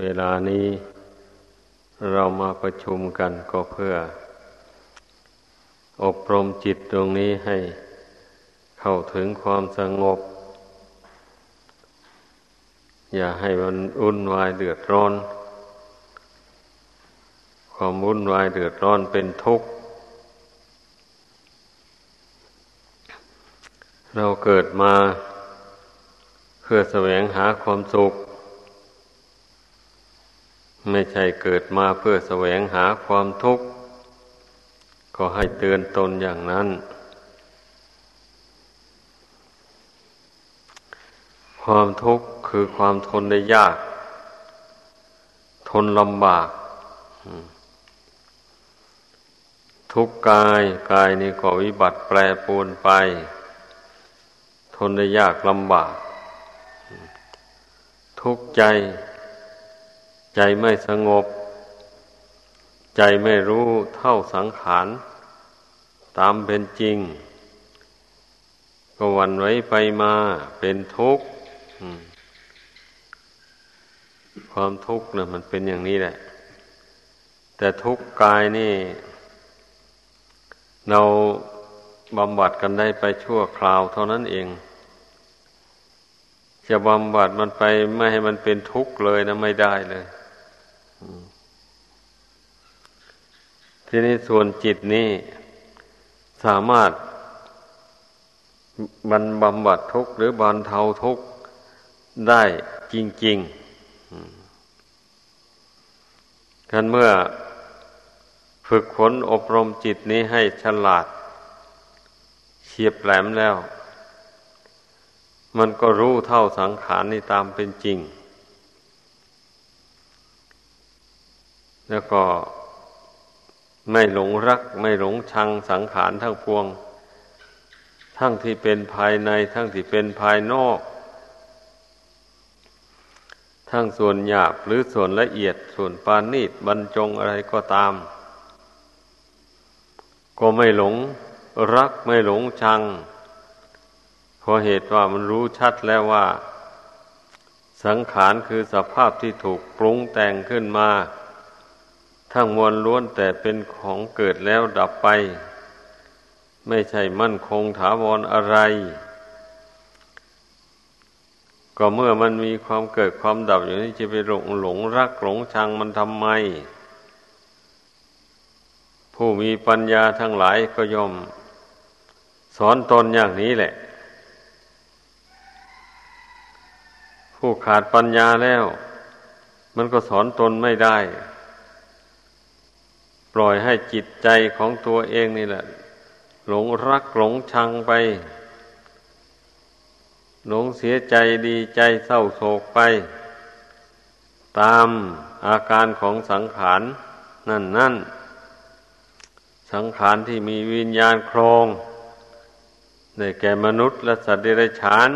เวลานี้เรามาประชุมกันก็เพื่อ อบรมจิตตรงนี้ให้เข้าถึงความสงบ อย่าให้มันอุ่นวายเดือดร้อน ความวุ่นวายเดือดร้อนเป็นทุกข์ เราเกิดมา เพื่อแสวงหาความสุข ไม่ใช่เกิดมาเพื่อแสวงหาความทุกข์ ก็ให้เตือนตนอย่างนั้น ความทุกข์คือความทนได้ยาก ทนลำบาก ทุกกายกายนี้ก็วิบัติแปรปรวนไป ทนได้ยากลำบาก ทุกใจ ใจไม่สงบ ใจไม่รู้เท่าสังขาร ตามเป็นจริง ก็วันไว้ไปมาเป็นทุกข์ความทุกข์นะมันเป็นอย่างนี้แหละ แต่ทุกข์กายนี่ เราบำบัดกันได้ไปชั่วคราวเท่านั้นเอง จะบำบัดมันไปไม่ให้มันเป็นทุกข์เลยนะไม่ได้เลย ทีนี้ส่วนจิตนี่สามารถมันบำบัดทุกข์หรือบรรเทาทุกข์ได้จริงๆกันเมื่อฝึกฝนอบรมจิตนี้ให้ฉลาดเฉียบแหลมแล้ว มันก็รู้เท่าสังขารนี่ตามเป็นจริง แล้วก็ ไม่หลงรักไม่หลงชังสังขารทั้งพวง ทั้งที่เป็นภายในทั้งที่เป็นภายนอก ทั้งส่วนหยาบหรือส่วนละเอียดส่วนปานีตบรรจงอะไรก็ตาม ก็ไม่หลงรักไม่หลงชังเพราะเหตุว่ามันรู้ชัดแล้วว่า สังขารคือสภาพที่ถูกปรุงแต่งขึ้นมา ทั้งมวลล้วนแต่เป็นของเกิดแล้วดับไป ไม่ใช่มั่นคงถาวรอะไร ก็เมื่อมันมีความเกิดความดับอยู่นี่จะไปหลงหลงรักหลงชังมันทำไม ผู้มีปัญญาทั้งหลายก็ยอม สอนตนอย่างนี้แหละ ผู้ขาดปัญญาแล้ว มันก็สอนตนไม่ได้ ปล่อยให้จิตใจของตัวเองนี่แหละ หลงรักหลงชังไป หลงเสียใจดีใจเศร้าโศกไป ตามอาการของสังขารนั่นนั่นสังขารที่มีวิญญาณครองได้แก่มนุษย์และสัตว์เดรัจฉาน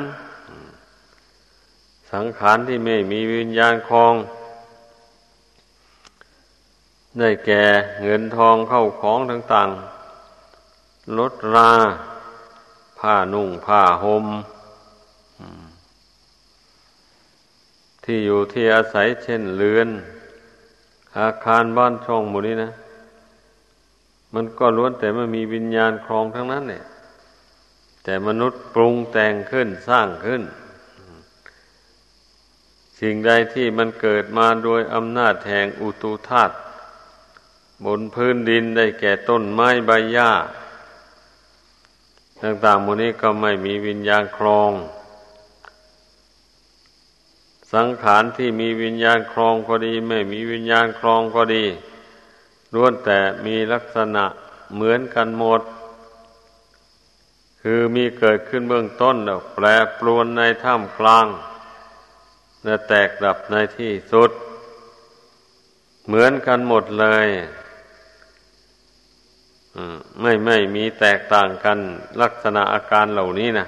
สังขารที่ไม่มีวิญญาณคลอง ได้แก่เงินทองเข้าของต่างๆลดรา ผ้านุ่งผ้าหม่มที่อยู่ที่อาศัยเช่นเรือน อาคารบ้านช่องหมู่นี้นะ มันก็ล้วนแต่ไม่มีวิญญาณครองทั้งนั้นเนี่ย แต่มนุษย์ปรุงแต่งขึ้นสร้างขึ้น สิ่งใดที่มันเกิดมาโดยอำนาจแห่งอุตุธาตุ บนพื้นดินได้แก่ต้นไม้ใบหญ้า ต่างๆมูนี้ก็ไม่มีวิญญาณครอง สังขารที่มีวิญญาณครองก็ดี ไม่มีวิญญาณครองก็ดีล้วนแต่มีลักษณะเหมือนกันหมด คือมีเกิดขึ้นเบื้องต้นแล้วแปรปรวนในท่ามกลาง และแตกดับในที่สุด เหมือนกันหมดเลย ไม่ไม่มีแตกต่างกันลักษณะอาการเหล่านี้นะ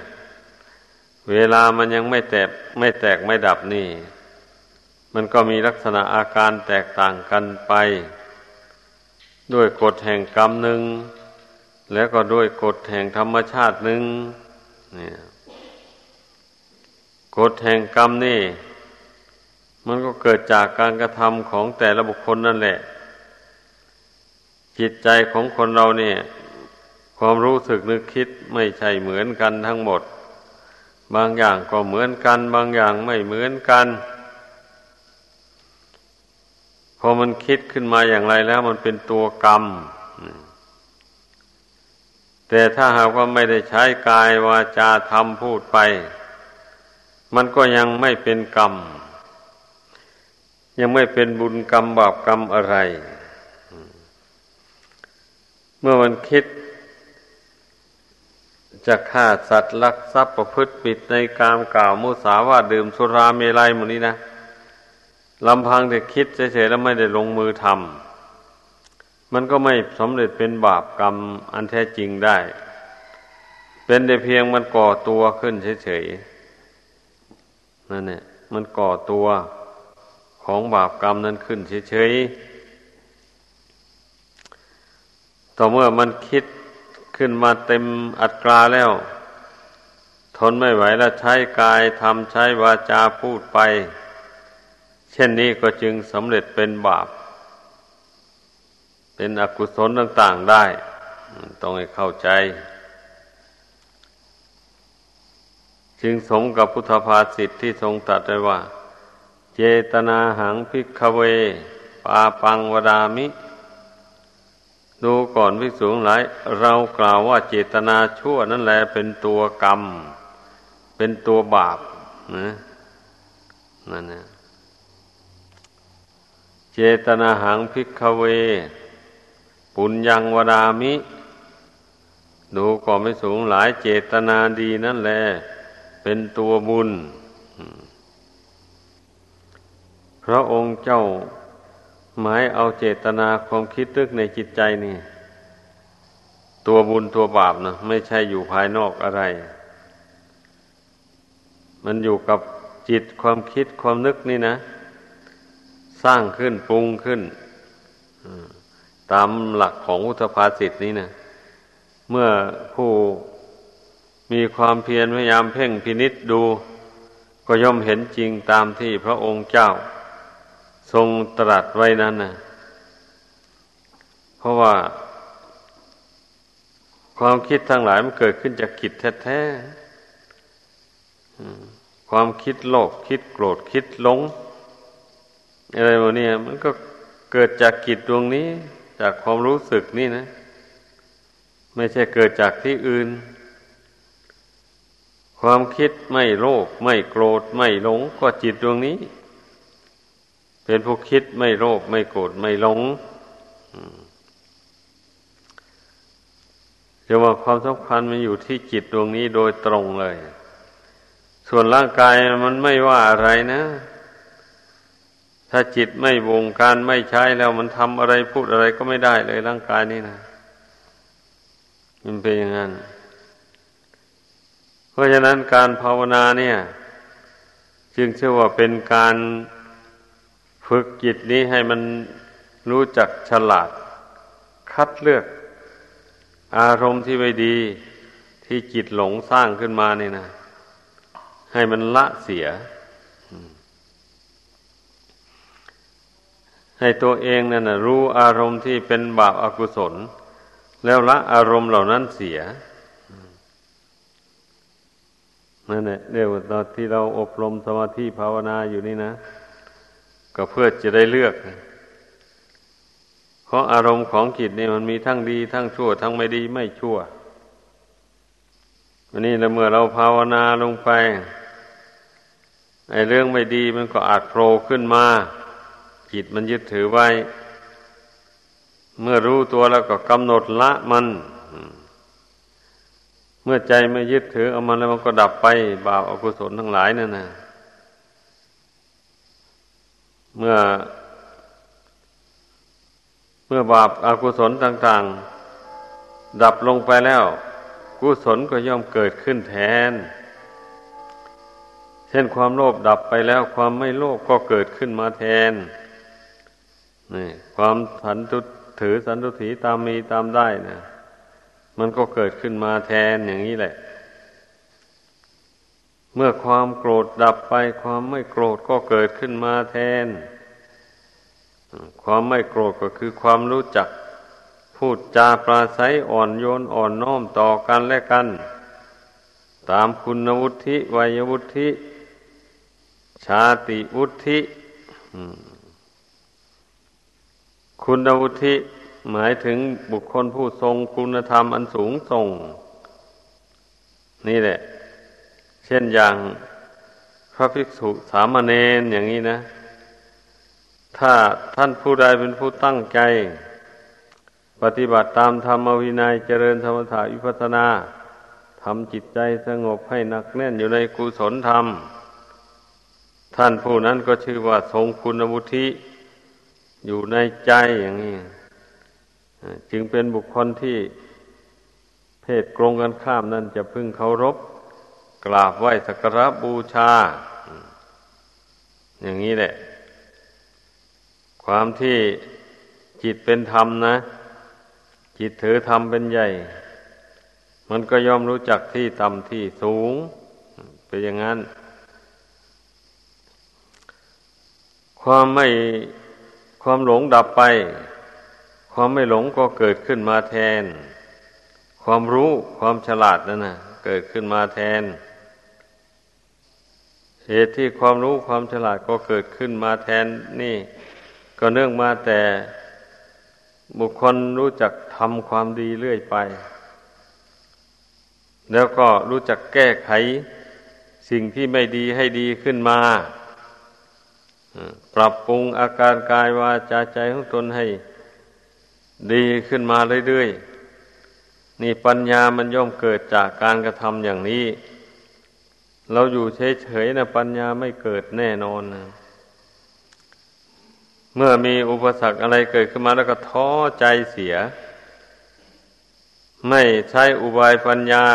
เวลามันยังไม่แตกไม่แตกไม่ดับนี่ มันก็มีลักษณะอาการแตกต่างกันไป ด้วยกฎแห่งกรรมหนึ่ง แล้วก็ด้วยกฎแห่งธรรมชาติหนึ่งเนี่ยกฎแห่งกรรมนี่ มันก็เกิดจากการกระทำของแต่ละบุคคลนั่นแหละ จิตใจของคนเราเนี่ย ความรู้สึกนึกคิดไม่ใช่เหมือนกันทั้งหมด บางอย่างก็เหมือนกัน บางอย่างไม่เหมือนกัน พอมันคิดขึ้นมาอย่างไรแล้วมันเป็นตัวกรรม แต่ถ้าหากว่าไม่ได้ใช้กายวาจาทำพูดไป มันก็ยังไม่เป็นกรรม ยังไม่เป็นบุญกรรมบาปกรรมอะไร เมื่อมันคิด จะฆ่าสัตว์ลักทรัพย์ประพฤติผิดในกามกล่าวมุสาวาดื่มสุราเมลัยหมดนี้นะลำพังแต่คิดเฉยๆแล้วไม่ได้ลงมือทำมันก็ไม่สำเร็จเป็นบาปกรรมอันแท้จริงได้ เป็นแต่เพียงมันก่อตัวขึ้นเฉยๆนั่นเนี่ยมันก่อตัวของบาปกรรมนั้นขึ้นเฉยๆ ต่อเมื่อมันคิดขึ้นมาเต็มอัตราแล้ว ทนไม่ไหวแล้วใช้กายทำใช้วาจาพูดไป เช่นนี้ก็จึงสำเร็จเป็นบาป เป็นอกุศลต่าง ๆได้ ต้องให้เข้าใจ จึงสมกับพุทธภาษิตที่ทรงตรัสไว้ว่า เจตนาหังพิกเว ปาปังวดามิ ดูก่อนพิสูงหลาย เรากล่าวว่าเจตนาชั่วนั่นแหละเป็นตัวกรรม เป็นตัวบาปนะนั่นนะเจตนาหังพิกเว ปุญญังวดามิ ดูก่อนไม่สูงหลาย เจตนาดีนั่นแหละเป็นตัวบุญ พระองค์เจ้า หมายเอาเจตนาความคิดตึกในจิตใจนี่ ตัวบุญตัวบาปนะไม่ใช่อยู่ภายนอกอะไร มันอยู่กับจิตความคิดความนึกนี่นะ สร้างขึ้นปรุงขึ้นตามหลักของอุทภาสิตนี้นะเมื่อผู้มีความเพียรพยายามเพ่งพินิษดู ก็ย่อมเห็นจริงตามที่พระองค์เจ้า ทรงตรัสไว้นั้นนะเพราะว่า ความคิดทั้งหลายมันเกิดขึ้นจากกิจแท้ๆความคิดโลภคิดโกรธคิดหลง อะไรพวกนี้มันก็เกิดจากกิจดวงนี้ จากความรู้สึกนี่นะ ไม่ใช่เกิดจากที่อื่น ความคิดไม่โลภไม่โกรธไม่หลงก็จิตดวงนี้ เป็นผู้คิดไม่โลภไม่โกรธไม่หลงจะว่าความสำคัญมันอยู่ที่จิตดวงนี้โดยตรงเลย ส่วนร่างกายมันไม่ว่าอะไรนะ ถ้าจิตไม่วงการไม่ใช้แล้วมันทำอะไรพูดอะไรก็ไม่ได้เลยร่างกายนี่นะมันเป็นอย่างนั้น เพราะฉะนั้นการภาวนาเนี่ย จึงเชื่อว่าเป็นการ ฝึกจิตนี้ให้มันรู้จักฉลาด คัดเลือก อารมณ์ที่ไม่ดีที่จิตหลงสร้างขึ้นมานี่นะ ให้มันละเสีย ให้ตัวเองนั่นนะรู้อารมณ์ที่เป็นบาปอากุศล แล้วละอารมณ์เหล่านั้นเสียนั่นแหละเรียกว่าตอนที่เราอบรมสมาธิภาวนาอยู่นี่นะ ก็เพื่อจะได้เลือก เพราะอารมณ์ของจิตนี่มันมีทั้งดี ทั้งชั่ว ทั้งไม่ดีไม่ชั่ววันนี้แล้วเมื่อเราภาวนาลงไปไอ้เรื่องไม่ดีมันก็อาจโผล่ขึ้นมา จิตมันยึดถือไว้ เมื่อรู้ตัวแล้วก็กำหนดละมัน เมื่อใจไม่ยึดถือเอามันแล้วมันก็ดับไป บาปอกุศลทั้งหลายนั่นนะ เมื่อ เมื่อบาปอากุศลต่าง ๆ ดับลงไปแล้ว กุศลก็ย่อมเกิดขึ้นแทน เช่นความโลภดับไปแล้วความไม่โลภก็เกิดขึ้นมาแทนนี่ความสันตุถือสันตุถีตามมีตามได้นะมันก็เกิดขึ้นมาแทนอย่างนี้แหละ เมื่อความโกรธดับไป ความไม่โกรธก็เกิดขึ้นมาแทน ความไม่โกรธก็คือความรู้จัก พูดจาปราศัยอ่อนโยนอ่อนน้อมต่อกันและกัน ตามคุณวุฒิวัยวุฒิชาติวุฒิคุณวุฒิหมายถึงบุคคลผู้ทรงคุณธรรมอันสูงส่ง นี่แหละ ช่นอย่างพระภิกษุสามเณรอย่างนี้นะ ถ้าท่านผู้ใดเป็นผู้ตั้งใจ ปฏิบัติตามธรรมวินัยเจริญธรรมถาวิพัฒนาทำจิตใจสงบให้หนักแน่นอยู่ในกุศลธรรม ท่านผู้นั้นก็ชื่อว่าทรงคุณวุฒิอยู่ในใจอย่างนี้ จึงเป็นบุคคลที่เพศกรงกันข้ามนั่นจะพึงเคารพ กราบไหว้สักการะบูชา อย่างนี้แหละ ความที่จิตเป็นธรรมนะ จิตถือธรรมเป็นใหญ่ มันก็ย่อมรู้จักที่ต่ำที่สูง เป็นอย่างนั้น ความไม่ความหลงดับไป ความไม่หลงก็เกิดขึ้นมาแทน ความรู้ความฉลาดนั่นนะเกิดขึ้นมาแทน เหตุที่ความรู้ความฉลาดก็เกิดขึ้นมาแทนนี่ ก็เนื่องมาแต่บุคคลรู้จักทำความดีเรื่อยไป แล้วก็รู้จักแก้ไขสิ่งที่ไม่ดีให้ดีขึ้นมาปรับปรุงอาการกายวาจาใจของตนให้ดีขึ้นมาเรื่อยๆ นี่ปัญญามันย่อมเกิดจากการกระทำอย่างนี้ เราอยู่เฉยๆนะปัญญาไม่เกิดแน่นอนนะเมื่อมีอุปสรรคอะไรเกิดขึ้นมาแล้วก็ท้อใจเสีย ไม่ใช้อุบายปัญญา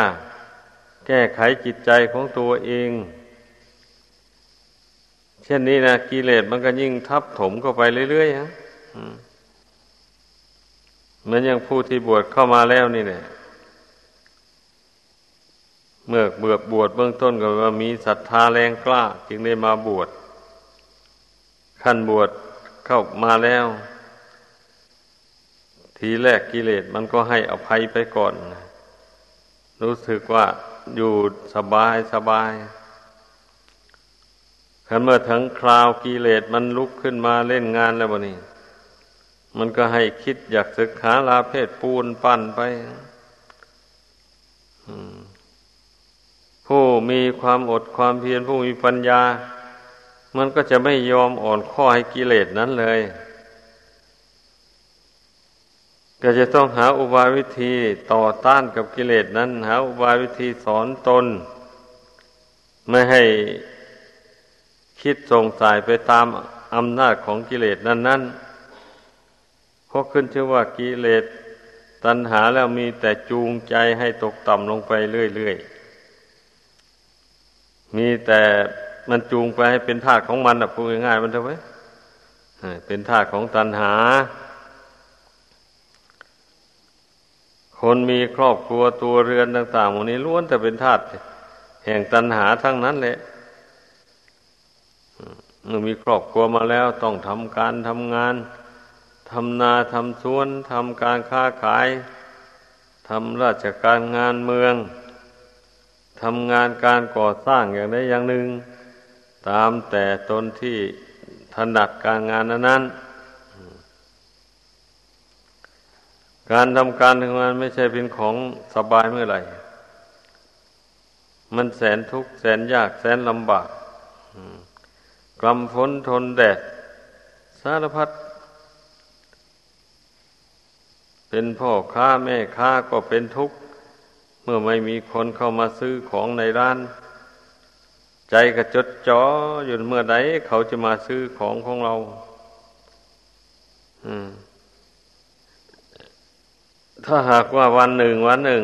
แก้ไขจิตใจของตัวเอง เช่นนี้นะกิเลสมันก็ยิ่งทับถมเข้าไปเรื่อยๆฮะเหมือนอย่างผู้ที่บวชเข้ามาแล้วนี่แหละ เมื่อเบือบวชเบื้องต้นก็ว่ามีศรัทธาแรงกล้า จึงได้มาบวชขั้นบวชเข้ามาแล้ว ทีแรกกิเลสมันก็ให้อภัยไปก่อน รู้สึกว่าอยู่สบายสบายขันเมื่อทั้งคราวกิเลสมันลุกขึ้นมาเล่นงานแล้วบ่นี่มันก็ให้คิดอยากศึกษาลาเพศปูนปั้นไป ผู้มีความอดความเพียรผู้มีปัญญา มันก็จะไม่ยอมอ่อนข้อให้กิเลสนั้นเลย ก็จะต้องหาอุบายวิธีต่อต้านกับกิเลสนั้น หาอุบายวิธีสอนตน ไม่ให้คิดส่งสายไปตามอำนาจของกิเลสนั้นนั้นเพราะขึ้นชื่อว่ากิเลสตัณหาแล้วมีแต่จูงใจให้ตกต่ำลงไปเรื่อยๆ มีแต่มันจูงไปให้เป็นธาตุของมันอะพูดง่ายๆมันเถอะไว้เป็นธาตุของตัณหา คนมีครอบครัวตัวเรือนต่างๆหมดนี้ล้วนแต่เป็นธาตุแห่งตัณหาทั้งนั้นแหละเมื่อมีครอบครัวมาแล้วต้องทำการทำงานทำนาทำสวนทำการค้าขายทำราชการงานเมือง ทำงานการก่อสร้างอย่างใดอย่างหนึ่ง ตามแต่ตนที่ถนัดการงานนั้นการทำการทำงานไม่ใช่เป็นของสบายเมื่อไหร่ มันแสนทุกข์แสนยากแสนลำบากกลำฝนทนแดด สารพัดเป็นพ่อค้าแม่ค้าก็เป็นทุกข์ เมื่อไม่มีคนเข้ามาซื้อของในร้าน ใจกระจดจ่ออยู่เมื่อใดเขาจะมาซื้อของของเราถ้าหากว่าวันหนึ่งวันหนึ่ง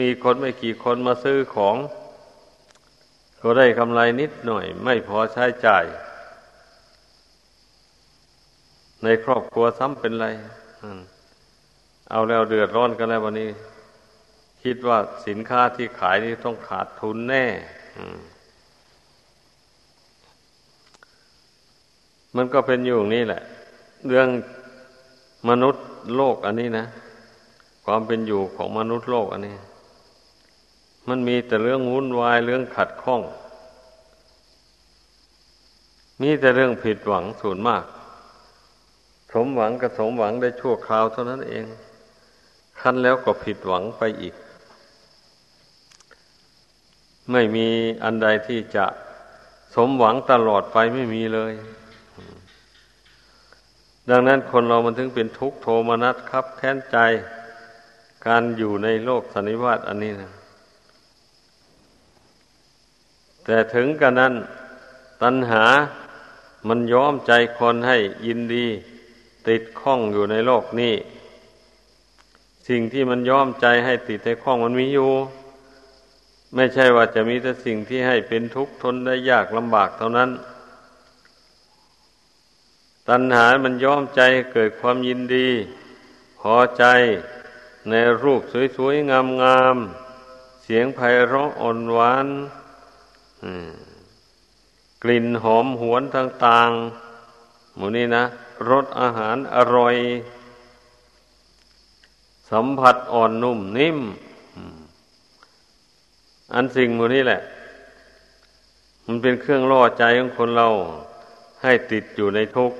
มีคนไม่กี่คนมาซื้อของ ก็ได้กำไรนิดหน่อย ไม่พอใช้จ่าย ในครอบครัวซ้ำเป็นไร เอาแล้วเดือดร้อนกันแล้ววันนี้ คิดว่าสินค้าที่ขายนี่ต้องขาดทุนแน่มันก็เป็นอยู่นี้แหละ เรื่องมนุษย์โลกอันนี้นะ ความเป็นอยู่ของมนุษย์โลกอันนี้ มันมีแต่เรื่องวุ่นวายเรื่องขัดข้อง มีแต่เรื่องผิดหวังส่วนมาก สมหวังกับสมหวังได้ชั่วคราวเท่านั้นเองคันแล้วก็ผิดหวังไปอีก ไม่มีอันใดที่จะสมหวังตลอดไปไม่มีเลย ดังนั้นคนเรามันถึงเป็นทุกข์โทมนัสครับแค้นใจ การอยู่ในโลกสันนิวาตอันนี้นะแต่ถึงกันนั้นตัณหามันย้อมใจคนให้ยินดี ติดข้องอยู่ในโลกนี้ สิ่งที่มันย้อมใจให้ติดในข้องมันมีอยู่ ไม่ใช่ว่าจะมีแต่สิ่งที่ให้เป็นทุกข์ทนได้ยากลำบากเท่านั้น ตัณหามันย้อมใจเกิดความยินดี พอใจในรูปสวยๆ งามๆ เสียงไพเราะอ่อนหวานกลิ่นหอมหวนต่างๆ หมูนี้นะรสอาหารอร่อย สัมผัสอ่อนนุ่มนิ่ม อันสิ่งมูนี้แหละ มันเป็นเครื่องล่อใจของคนเราให้ติดอยู่ในทุกข์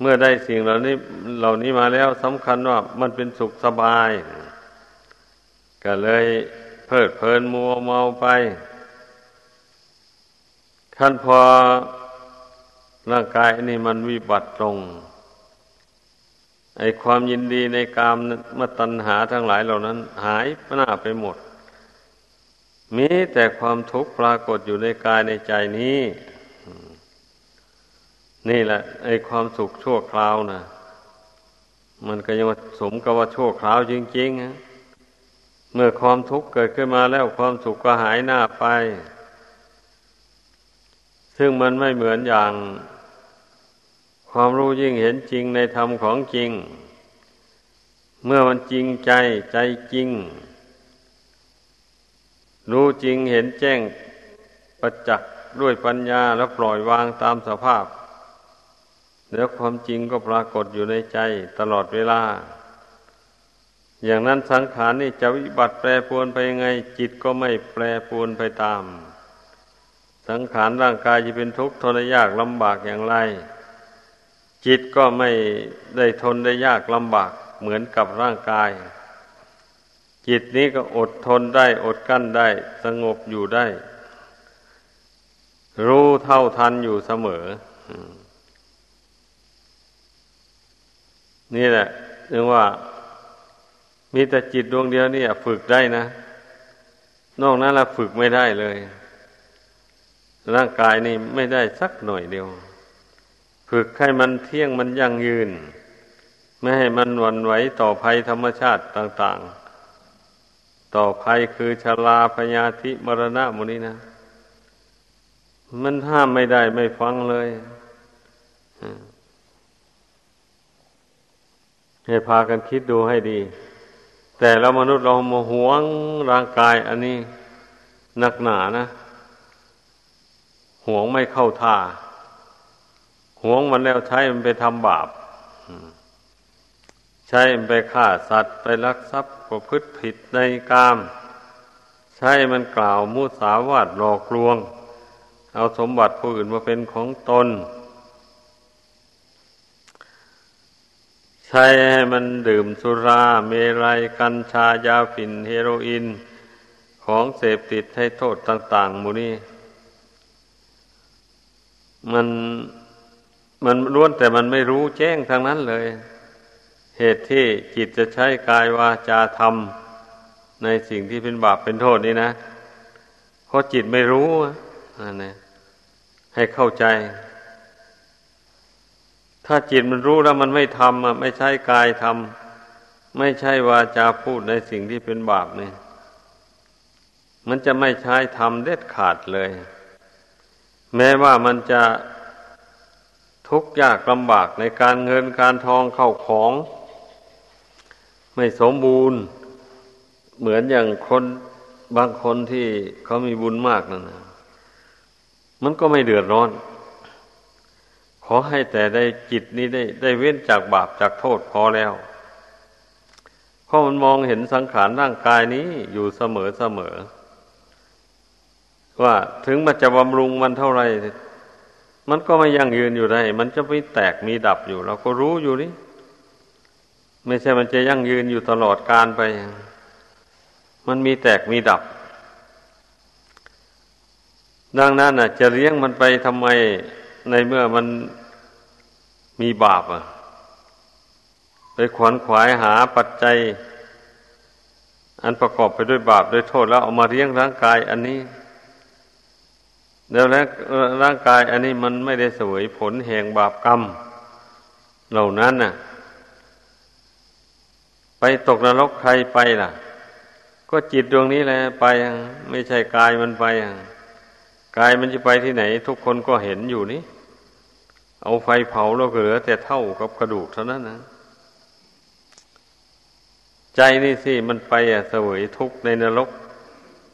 เมื่อได้สิ่งเหล่านี้เหล่านี้มาแล้วสำคัญว่ามันเป็นสุขสบาย ก็เลยเพิดเพลินมัวเมาไปขั้นพอร่างกายนี่มันวิบัติลงไอความยินดีในกามมตัณหาทั้งหลายเหล่านั้น หายหน้าไปหมด มีแต่ความทุกข์ปรากฏอยู่ในกายในใจนี้ นี่แหละไอ้ความสุขชั่วคราวนะมันก็ยังสมกับว่าชั่วคราวจริงๆนะเมื่อความทุกข์เกิดขึ้นมาแล้วความสุขก็หายหน้าไป ซึ่งมันไม่เหมือนอย่าง ความรู้ยิ่งเห็นจริงในธรรมของจริง เมื่อมันจริงใจใจจริง รู้จริงเห็นแจ้งประจักษ์ด้วยปัญญาแล้วปล่อยวางตามสภาพแล้วความจริงก็ปรากฏอยู่ในใจตลอดเวลา อย่างนั้นสังขารนี่จะวิบัติแปรปรวนไปยังไง จิตก็ไม่แปรปรวนไปตาม สังขารร่างกายจะเป็นทุกข์ทนได้ยากลำบากอย่างไร จิตก็ไม่ได้ทนได้ยากลำบากเหมือนกับร่างกาย จิตนี้ก็อดทนได้ อดกั้นได้ สงบอยู่ได้ รู้เท่าทันอยู่เสมอ นี่แหละเรียกว่า มีแต่จิตดวงเดียวนี่ฝึกได้นะ นอกนั้นเราฝึกไม่ได้เลย ร่างกายนี่ไม่ได้สักหน่อยเดียว ฝึกให้มันเที่ยงมันยั่งยืน ไม่ให้มันหวั่นไหวต่อภัยธรรมชาติต่าง ๆ ต่อภัยคือชราพยาธิมรณะมุนี้นะ มันห้ามไม่ได้ไม่ฟังเลยให้พากันคิดดูให้ดี แต่เรามนุษย์เรามาหวงร่างกาย อันนี้หนักหนานะหวงไม่เข้าท่าหวงมันแล้วใช้มันไปทำบาป ใช้มันไปฆ่าสัตว์ไปลักทรัพย์ประพฤติผิดในกาม ใช้มันกล่าวมุสาวาทหลอกลวง เอาสมบัติผู้อื่นมาเป็นของตน ใช้ให้มันดื่มสุราเมรัยกัญชายาฝิ่นเฮโรอีนของเสพติดให้โทษต่าง ๆ มูนี่มันมันล้วนแต่มันไม่รู้แจ้งทางนั้นเลย เหตุที่จิตจะใช้กายวาจาทำในสิ่งที่เป็นบาปเป็นโทษนี่นะเพราะจิตไม่รู้นั่นนะให้เข้าใจ ถ้าจิตมันรู้แล้วมันไม่ทำอะไม่ใช่กายทำไม่ใช่วาจาพูดในสิ่งที่เป็นบาปเนี่ยมันจะไม่ใช้ทำเด็ดขาดเลย แม้ว่ามันจะทุกข์ยากลำบากในการเงินการทองเข้าของ ไม่สมบูรณ์ เหมือนอย่างคนบางคนที่เขามีบุญมากนั่นนะมันก็ไม่เดือดร้อน ขอให้แต่ได้จิตนี้ได้ได้เว้นจากบาปจากโทษพอแล้วเพราะมันมองเห็นสังขารร่างกายนี้อยู่เสมอเสมอ ว่าถึงมันจะบำรุงมันเท่าไหร่มันก็ไม่ยั่งยืนอยู่ได้ มันจะไม่แตกมีดับอยู่ เราก็รู้อยู่นี่ ไม่ใช่มันจะยั่งยืนอยู่ตลอดการไป มันมีแตกมีดับ ดังนั้นน่ะ จะเลี้ยงมันไปทำไมในเมื่อมันมีบาปอะ ไปขวนขวายหาปัจจัย อันประกอบไปด้วยบาปด้วยโทษแล้วเอามาเลี้ยงร่างกายอันนี้แล้วแล้วร่างกายอันนี้มันไม่ได้เสวยผลแห่งบาปกรรม เหล่านั้นน่ะ ไปตกนรกใครไปล่ะ ก็จิตดวงนี้แหละไปไม่ใช่กายมันไปกายมันจะไปที่ไหน ทุกคนก็เห็นอยู่นี่ เอาไฟเผาแล้วเหลือ แต่เท่ากับกระดูกเท่านั้นนะใจนี่สิมันไปอะเสวยทุกข์ในนรก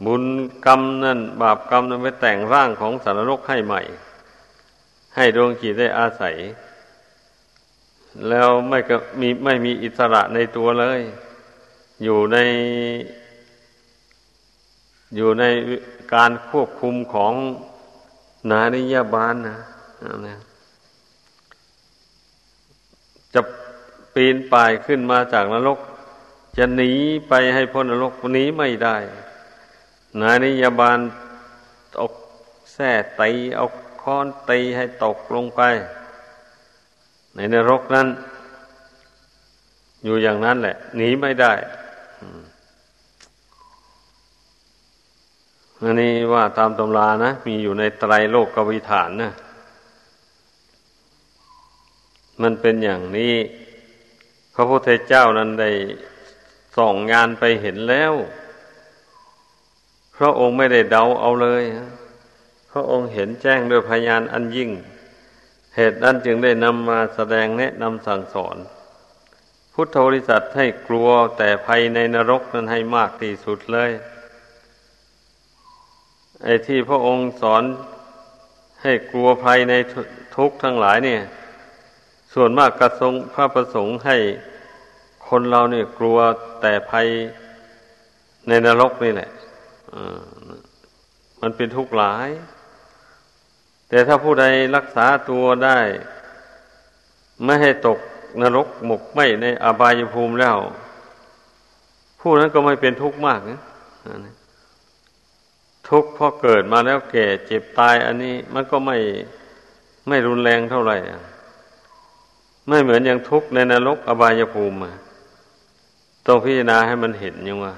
บุญกรรมนั่น บาปกรรมนั้นไปแต่งร่างของสารโลกให้ใหม่ ให้ดวงจิตได้อาศัย แล้วไม่ก็มีไม่มีอิสระในตัวเลย อยู่ใน อยู่ในการควบคุมของนาริยาบาลนะนะจะปีนป่ายขึ้นมาจากนรก จะหนีไปให้พ้นนรกหนีไม่ได้นายนิยาบาลตกแส่ตีเอาค้อนตีให้ตกลงไป ในนรกนั้น อยู่อย่างนั้นแหละ หนีไม่ได้อันนี้ว่าตามตำรานะ มีอยู่ในไตรโลกกวิฐานนะมันเป็นอย่างนี้ พระพุทธเจ้านั้นได้ส่องงานไปเห็นแล้ว พระองค์ไม่ได้เดาเอาเลย พระองค์เห็นแจ้งด้วยพยานอันยิ่ง เหตุนั้นจึงได้นำมาแสดงแนะนำสั่งสอน พุทธบริษัทให้กลัวแต่ภัยในนรกนั้นให้มากที่สุดเลย ไอ้ที่พระองค์สอนให้กลัวภัยในทุกข์ทั้งหลายเนี่ย ส่วนมากกระทรงพระประสงค์ให้คนเราเนี่ยกลัวแต่ภัยในนรกนี่แหละมันเป็นทุกข์หลาย แต่ถ้าผู้ใดรักษาตัวได้ ไม่ให้ตกนรกหมกไหมในอบายภูมิแล้ว ผู้นั้นก็ไม่เป็นทุกข์มากนะทุกข์เพราะเกิดมาแล้วแก่เจ็บตายอันนี้มันก็ไม่ไม่รุนแรงเท่าไหร่ไม่เหมือนอย่างทุกข์ในนรกอบายภูมิต้องพิจารณาให้มันเห็นยังว่า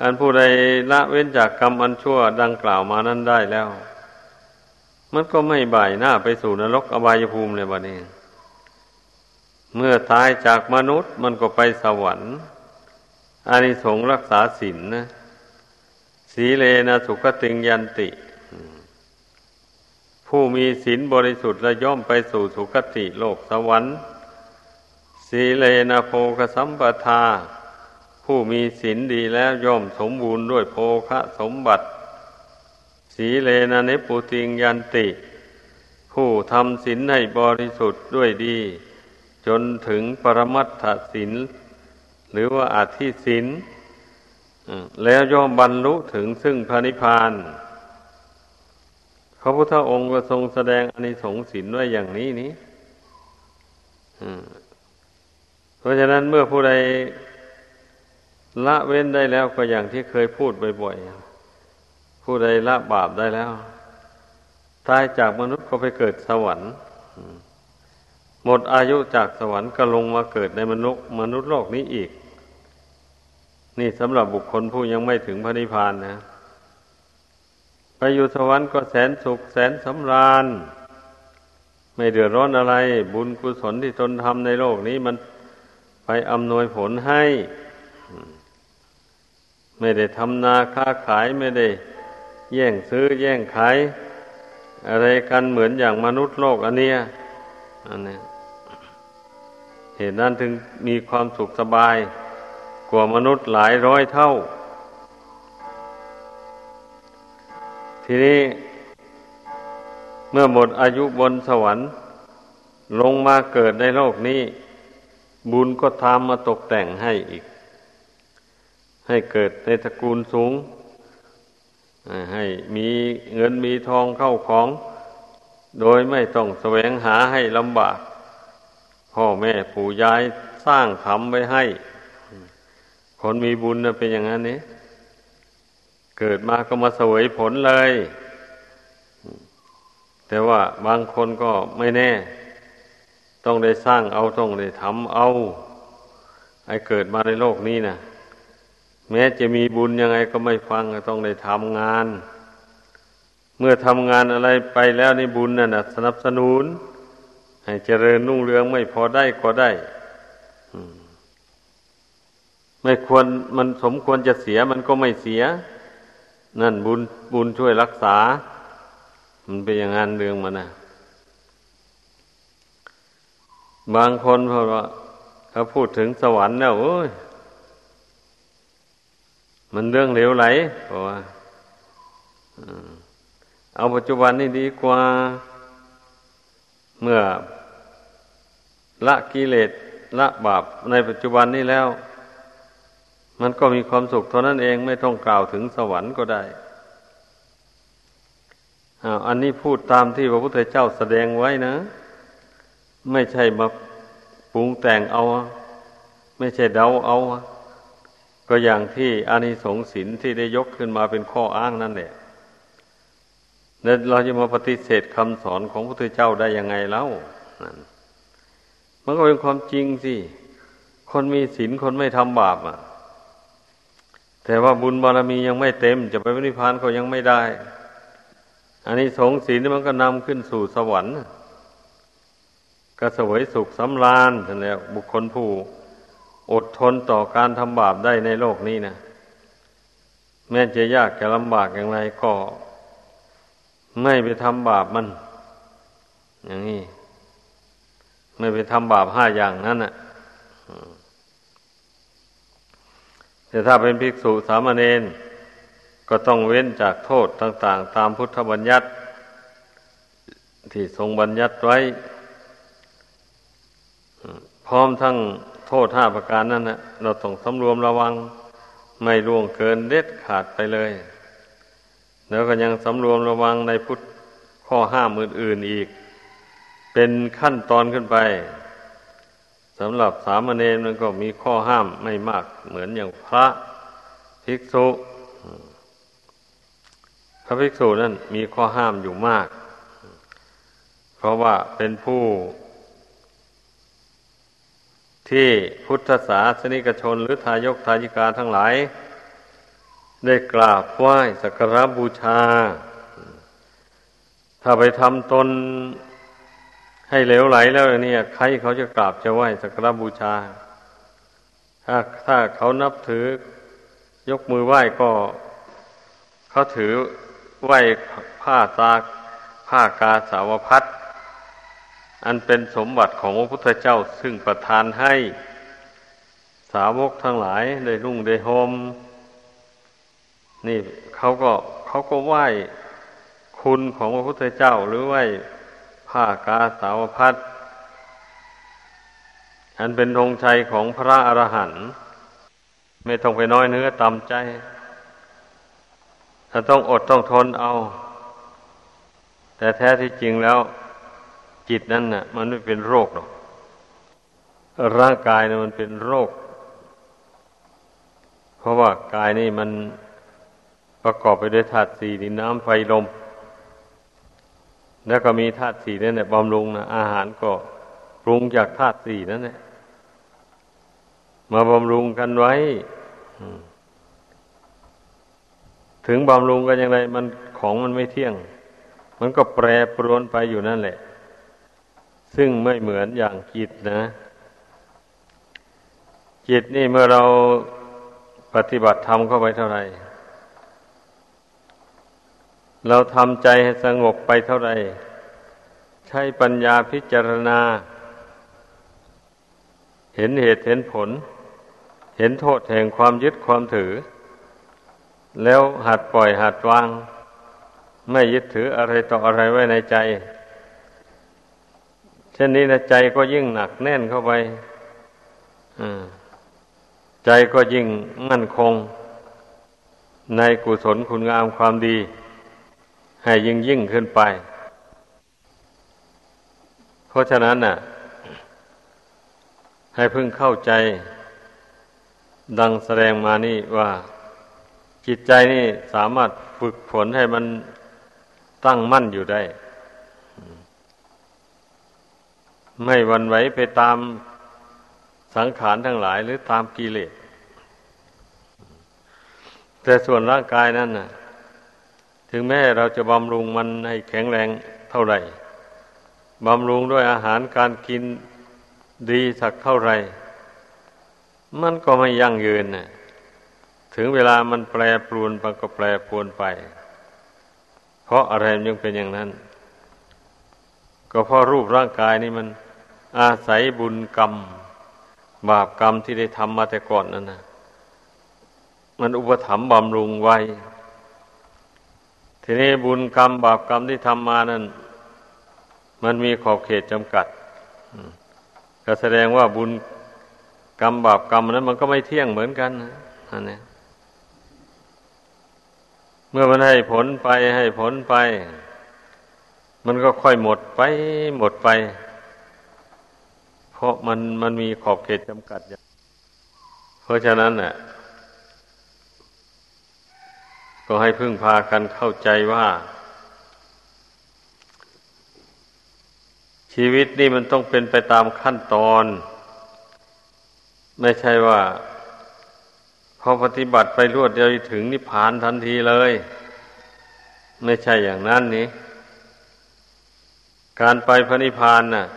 อันผู้ใดละเว้นจากกรรมอันชั่วดังกล่าวมานั้นได้แล้ว มันก็ไม่บ่ายหน้าไปสู่นรกอบายภูมิเลยบัดนี้ เมื่อตายจากมนุษย์มันก็ไปสวรรค์อานิสงส์รักษาศีลนนะสีเลนะสุขติงยันติ ผู้มีศีลบริสุทธิ์และย่อมไปสู่สุคติโลกสวรรค์สีเลนะโพคสัมปทา ผู้มีศีลดีแล้วย่อมสมบูรณ์ด้วยโภคะสมบัติ สีเลนะเนปุติงยันติ ผู้ทำศีลให้บริสุทธิ์ด้วยดี จนถึงปรมัตถศีลหรือว่าอาธิศีลแล้วย่อมบรรลุถึงซึ่งพระนิพพานพระพุทธองค์ก็ทรงแสดงอนิสงส์ศีลไว้อย่างนี้นี้เพราะฉะนั้นเมื่อผู้ใด ละเว้นได้แล้วก็อย่างที่เคยพูดบ่อยๆ ผู้ใดละบาปได้แล้ว ตายจากมนุษย์ก็ไปเกิดสวรรค์ หมดอายุจากสวรรค์ก็ลงมาเกิดในมนุษย์มนุษย์โลกนี้อีก นี่สำหรับบุคคลผู้ยังไม่ถึงพระนิพพานนะ ไปอยู่สวรรค์ก็แสนสุขแสนสำราญ ไม่เดือดร้อนอะไร บุญกุศลที่ตนทำในโลกนี้มันไปอำนวยผลให้ ไม่ได้ทำนาค้าขายไม่ได้ แย่งซื้อแย่งขาย อะไรกันเหมือนอย่างมนุษย์โลกอันเนี้ยอันนี้เหตุนั้นถึงมีความสุขสบาย กว่ามนุษย์หลายร้อยเท่า ทีนี้เมื่อหมดอายุบนสวรรค์ ลงมาเกิดในโลกนี้ บุญก็ทำมาตกแต่งให้อีก ให้เกิดในตระกูลสูง ให้มีเงินมีทองเข้าของ โดยไม่ต้องแสวงหาให้ลำบาก พ่อแม่ปู่ยายสร้างทำไว้ให้ คนมีบุญเป็นอย่างนั้นนี้เกิดมาก็มาสวยผลเลย แต่ว่าบางคนก็ไม่แน่ ต้องได้สร้างเอาต้องได้ทำเอาไอ้เกิดมาในโลกนี้น่ะ แม้จะมีบุญยังไงก็ไม่ฟังต้องได้ทำงาน เมื่อทำงานอะไรไปแล้วในบุญนั่นนะสนับสนุน ให้เจริญรุ่งเรืองไม่พอได้ก็ได้ไม่ควรมันสมควรจะเสียมันก็ไม่เสีย นั่นบุญบุญช่วยรักษา มันเป็นอย่างนั้นเรื่องมันนะบางคนพราะว่าเขาพูดถึงสวรรค์แล้วโอ้ย มันเรื่องเหลวไหลเพราะว่าเอาปัจจุบันนี่ดีกว่า เมื่อละกิเลสละบาปในปัจจุบันนี้แล้ว มันก็มีความสุขเท่านั้นเองไม่ต้องกล่าวถึงสวรรค์ก็ได้อันนี้พูดตามที่พระพุทธเจ้าแสดงไว้นะ ไม่ใช่มาปรุงแต่งเอา ไม่ใช่เดาเอา ก็อย่างที่อานิสงส์ศีลที่ได้ยกขึ้นมาเป็นข้ออ้างนั่นแหละแล้วเราจะมาปฏิเสธคำสอนของพระพุทธเจ้าได้ยังไงเล่านั่นมันก็เป็นความจริงสิ คนมีศีลคนไม่ทำบาปอะ แต่ว่าบุญบารมียังไม่เต็ม จะไปนิพพานก็ยังไม่ได้อันนี้สงสีนี่มันก็นำขึ้นสู่สวรรค์ก็สวยสุขสำราญนั่นแหละบุคคลผู้ อดทนต่อการทำบาปได้ในโลกนี้นะแม้จะยากจะลำบากอย่างไรก็ ไม่ไปทำบาปมัน อย่างนี้ ไม่ไปทำบาปห้าอย่างนั้นน่ะแต่ถ้าเป็นภิกษุสามเณรก็ต้องเว้นจากโทษต่าง ๆ ตามพุทธบัญญัติ ที่ทรงบัญญัติไว้ พร้อมทั้ง โทษห้าประการนั้นนะเราต้องสำรวมระวัง ไม่ล่วงเกินเด็ดขาดไปเลย แล้วก็ยังสำรวมระวังในพุทธข้อห้ามอื่นๆอีก เป็นขั้นตอนขึ้นไปสำหรับสามเณรมันก็มีข้อห้ามไม่มาก เหมือนอย่างพระภิกษุพระภิกษุนั่นมีข้อห้ามอยู่มาก เพราะว่าเป็นผู้ ที่พุทธศาสนิกชนหรือทายกทายิกาทั้งหลาย ได้กราบไหว้สักการบูชา ถ้าไปทำตนให้เหลวไหลแล้วเนี่ย ใครเขาจะกราบจะไหว้สักการบูชา ถ้าถ้าเขานับถือยกมือไหว้ก็ เขาถือไหว้ผ้าตาผ้ากาสาวพัด อันเป็นสมบัติของพระพุทธเจ้าซึ่งประทานให้ สาวกทั้งหลายได้รุ่งได้โฮมนี่เขาก็เขาก็ไหว้คุณของพระพุทธเจ้าหรือไหว้ผ้ากาสาวพัดอันเป็นธงชัยของพระอรหันต์ไม่ต้องไปน้อยเนื้อตำใจถ้าต้องอดต้องทนเอา แต่แท้ที่จริงแล้ว จิตนั่นน่ะ มันไม่เป็นโรคหรอก ร่างกายนะมันเป็นโรค เพราะว่ากายนี่มันประกอบไปด้วยธาตุสี่ดินน้ำไฟลม แล้วก็มีธาตุสี่นั่นแหละบำรุงนะอาหารก็ปรุงจากธาตุสี่นั่นแหละมาบำรุงกันไว้ ถึงบำรุงกันอย่างไร มันของมันไม่เที่ยง มันก็แปรปรวนไปอยู่นั่นแหละ ซึ่งไม่เหมือนอย่างจิตนะ จิตนี่เมื่อเราปฏิบัติธรรมเข้าไปเท่าไหร่ เราทำใจให้สงบไปเท่าไรใช้ปัญญาพิจารณา เห็นเหตุเห็นผล เห็นโทษแห่งความยึดความถือ แล้วหัดปล่อยหัดวาง ไม่ยึดถืออะไรต่ออะไรไว้ในใจ ช่นนี้นะใจก็ยิ่งหนักแน่นเข้าไปใจก็ยิ่งมั่นคง ในกุศลคุณงามความดี ให้ยิ่งยิ่งขึ้นไป เพราะฉะนั้นน่ะ ให้พึ่งเข้าใจ ดังแสดงมานี่ว่า จิตใจนี่สามารถฝึกฝนให้มันตั้งมั่นอยู่ได้ ไม่วันไหวไปตามสังขารทั้งหลาย หรือตามกิเลส แต่ส่วนร่างกายนั้นนะถึงแม้เราจะบำรุงมันให้แข็งแรงเท่าไหร่บำรุงด้วยอาหารการกินดีสักเท่าไหร่ มันก็ไม่ยั่งยืนนะถึงเวลามันแปรปรวนมันก็แปรปรวนไป เพราะอะไรมันยังเป็นอย่างนั้น ก็เพราะรูปร่างกายนี่มัน อาศัยบุญกรรม บาปกรรมที่ได้ทำมาแต่ก่อนนั่นนะมันอุปถัมภ์บำรุงไว้ ทีนี้บุญกรรม บาปกรรมที่ทำมานั้น มันมีขอบเขตจำกัดก็แสดงว่าบุญกรรม บาปกรรมนั้น มันก็ไม่เที่ยงเหมือนกันนะอันนี้เมื่อมันให้ผลไปให้ผลไป มันก็ค่อยหมดไปหมดไป เพราะมันมันมีขอบเขตจำกัดเพราะฉะนั้นน่ะ ก็ให้พึ่งพากันเข้าใจว่า ชีวิตนี่มันต้องเป็นไปตามขั้นตอน ไม่ใช่ว่าพอปฏิบัติไปรวดเดียวถึงนิพพานทันทีเลย ไม่ใช่อย่างนั้นนี้การไปพระนิพพานน่ะ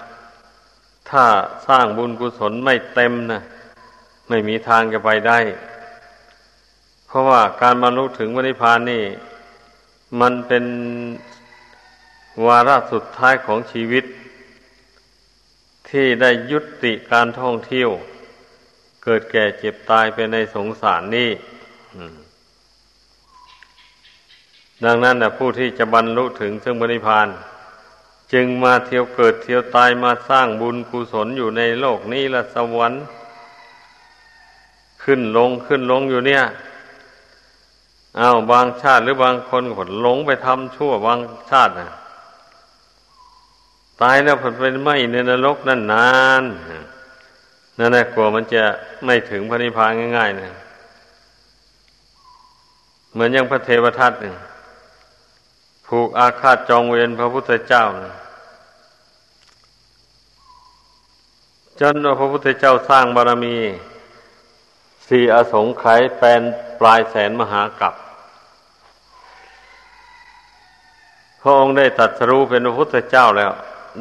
ถ้าสร้างบุญกุศลไม่เต็มนะไม่มีทางจะไปได้ เพราะว่าการบรรลุถึงวนิพานนี่ มันเป็นวาระสุดท้ายของชีวิต ที่ได้ยุติการท่องเที่ยว เกิดแก่เจ็บตายไปในสงสารนี่ดังนั้นนะผู้ที่จะบรรลุถึงซึ่งบริพาน จึงมาเที่ยวเกิดเที่ยวตายมาสร้างบุญกุศลอยู่ในโลกนี้ละสวรรค์ ขึ้นลงขึ้นลงอยู่เนี่ยอา้าวบางชาติหรือบางคนก็หลงไปทำชั่วบางชาตินะตายแล้วผลเป็นไหมในนรกนั่นนานนั่นแหละกลัวมันจะไม่ถึงพระนิพพานง่ายๆนะเหมือนอย่างพระเทวทัตเนี่ยผูกอาฆาตจองเวรพระพุทธเจ้านะ จนพระพุทธเจ้าสร้างบารมี สี่อสงไขยแปนปลายแสนมหากับพระองค์ได้ตัดสรู้เป็นพระพุทธเจ้าแล้ว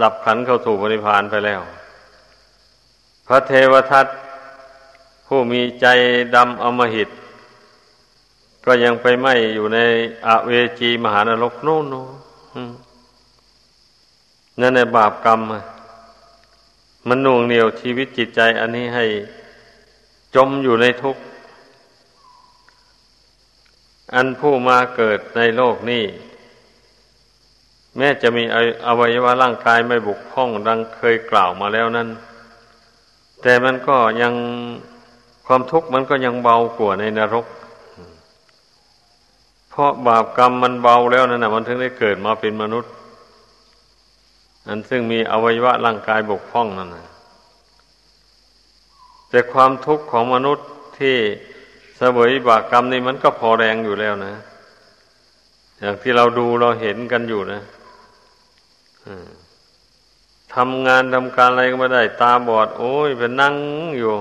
ดับขันเข้าสู่ปริพานไปแล้ว พระเทวทัตผู้มีใจดำอมหิต ก็ยังไปไหมอยู่ในอเวจีมหานรกโน่นนั่นในบาปกรรม มันน่วงเหนียวชีวิตจิตใจอันนี้ให้จมอยู่ในทุกข์ อันผู้มาเกิดในโลกนี้ แม้จะมีอวัยวะร่างกายไม่บุกพ้องดังเคยกล่าวมาแล้วนั้น แต่มันก็ยังความทุกข์มันก็ยังเบากว่าในนรก เพราะบาปกรรมมันเบาแล้วนั่นนะมันถึงได้เกิดมาเป็นมนุษย์ อันซึ่งมีอวัยวะร่างกายบกพร่องนั่นนะแต่ความทุกข์ของมนุษย์ที่เสวยบาปกรรมนี่มันก็พอแรงอยู่แล้วนะ อย่างที่เราดูเราเห็นกันอยู่นะทำงานทำการอะไรก็ไม่ได้ ตาบอด โอ้ยเป็นนั่งอยู่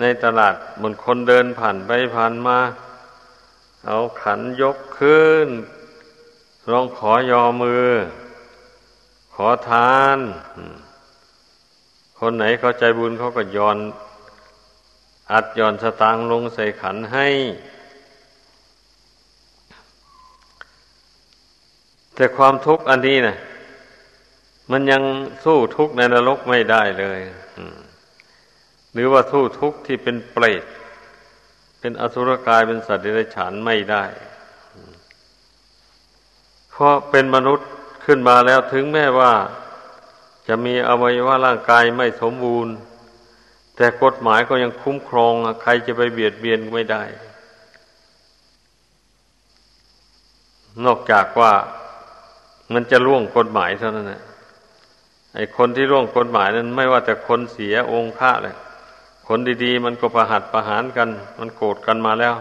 ในตลาดบนคนเดินผ่านไปผ่านมา เอาขันยกขึ้นร้องขอยอมือ อทาน คนไหนเขาใจบุญเขาก็ย้อน อัดย้อนสตางลงใส่ขันให้ แต่ความทุกข์อันนี้นะมันยังสู้ทุกข์ในนรกไม่ได้เลยหรือว่าสู้ทุกข์ที่เป็นเปรตเป็นอสุรกายเป็นสัตว์เดรัจฉานไม่ได้ เพราะเป็นมนุษย์ ขึ้นมาแล้วถึงแม้ว่า จะมีอวัยวะร่างกายไม่สมบูรณ์ แต่กฎหมายก็ยังคุ้มครองใครจะไปเบียดเบียนไม่ได้ นอกจากว่ามันจะล่วงกฎหมายเท่านั้นแหละไอ้คนที่ล่วงกฎหมายนั้นไม่ว่าแต่คนเสียองค์พระเลยคนดีๆ มันก็ประหัดประหารกัน มันโกรธกันมาแล้ว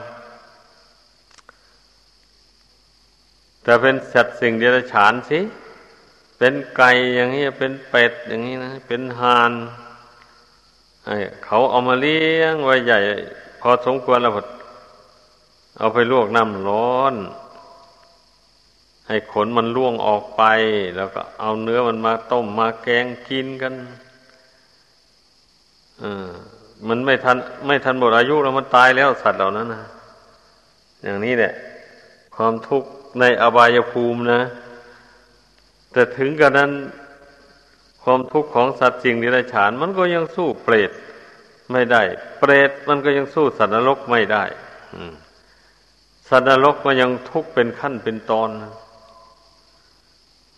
แต่เป็นสัตว์สิ่งเดรัจฉานสิ เป็นไก่อย่างนี้เป็นเป็ดอย่างนี้นะเป็นห่านเขาเอามาเลี้ยงไว้ใหญ่ พอสมควรแล้วเอาไปลวกน้ำร้อน ให้ขนมันล่วงออกไป แล้วก็เอาเนื้อมันมาต้มมาแกงกินกันอมันไม่ทัน ไม่ทันหมดอายุแล้วมันตายแล้วสัตว์เหล่านั้นนะอย่างนี้แหละ ความทุกข์ ในอบายภูมินะ แต่ถึงกระนั้น ความทุกข์ของสัตว์สิ่งนิรัฉาน มันก็ยังสู้เปรตไม่ได้ เปรตมันก็ยังสู้สัตว์นรกไม่ได้สัตว์นรกมันยังทุกข์เป็นขั้นเป็นตอน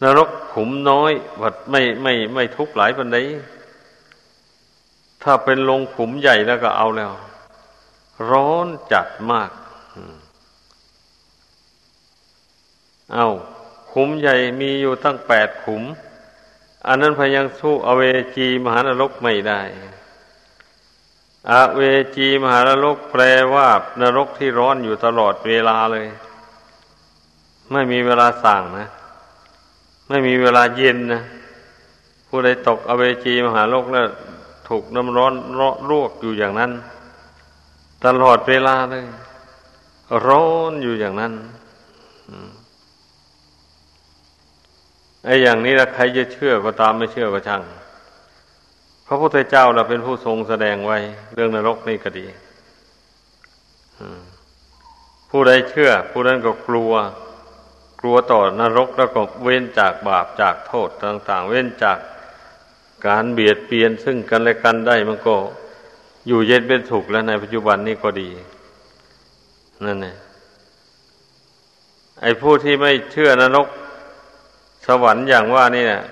นรกขุมน้อยวัดไม่ไม่ไม่ทุกข์หลายปันใดถ้าเป็นลงขุมใหญ่แล้วก็เอาแล้ว ร้อนจัดมาก อืม เอาขุมใหญ่มีอยู่ตั้งแปดขุม อันนั้นพยังสู้อเวจีมหานรกไม่ได้ อเวจีมหานรกแปลว่านรกที่ร้อนอยู่ตลอดเวลาเลย ไม่มีเวลาสั่งนะ ไม่มีเวลาเย็นนะผู้ใดตกอเวจีมหาโลกแล้วถูกน้ำร้อนรวกอยู่อย่างนั้น ตลอดเวลาเลย ร้อนอยู่อย่างนั้น อืม ไอ้อย่างนี้ละใครจะเชื่อก็ตามไม่เชื่อก็ช่างพระพุทธเจ้าเราเป็นผู้ทรงแสดงไว้ เรื่องนรกนี่ก็ดีผู้ใดเชื่อ ผู้นั้นก็กลัว กลัวต่อนรกแล้วก็เว้นจากบาปจากโทษต่าง ๆ เว้นจากการเบียดเบียนซึ่งกันและกันได้มันก็อยู่เย็นเป็นสุขแล้วในปัจจุบันนี้ก็ดี นั่นแหละไอ้ผู้ที่ไม่เชื่อนรก สวรรค์อย่างว่านี่เนี่ย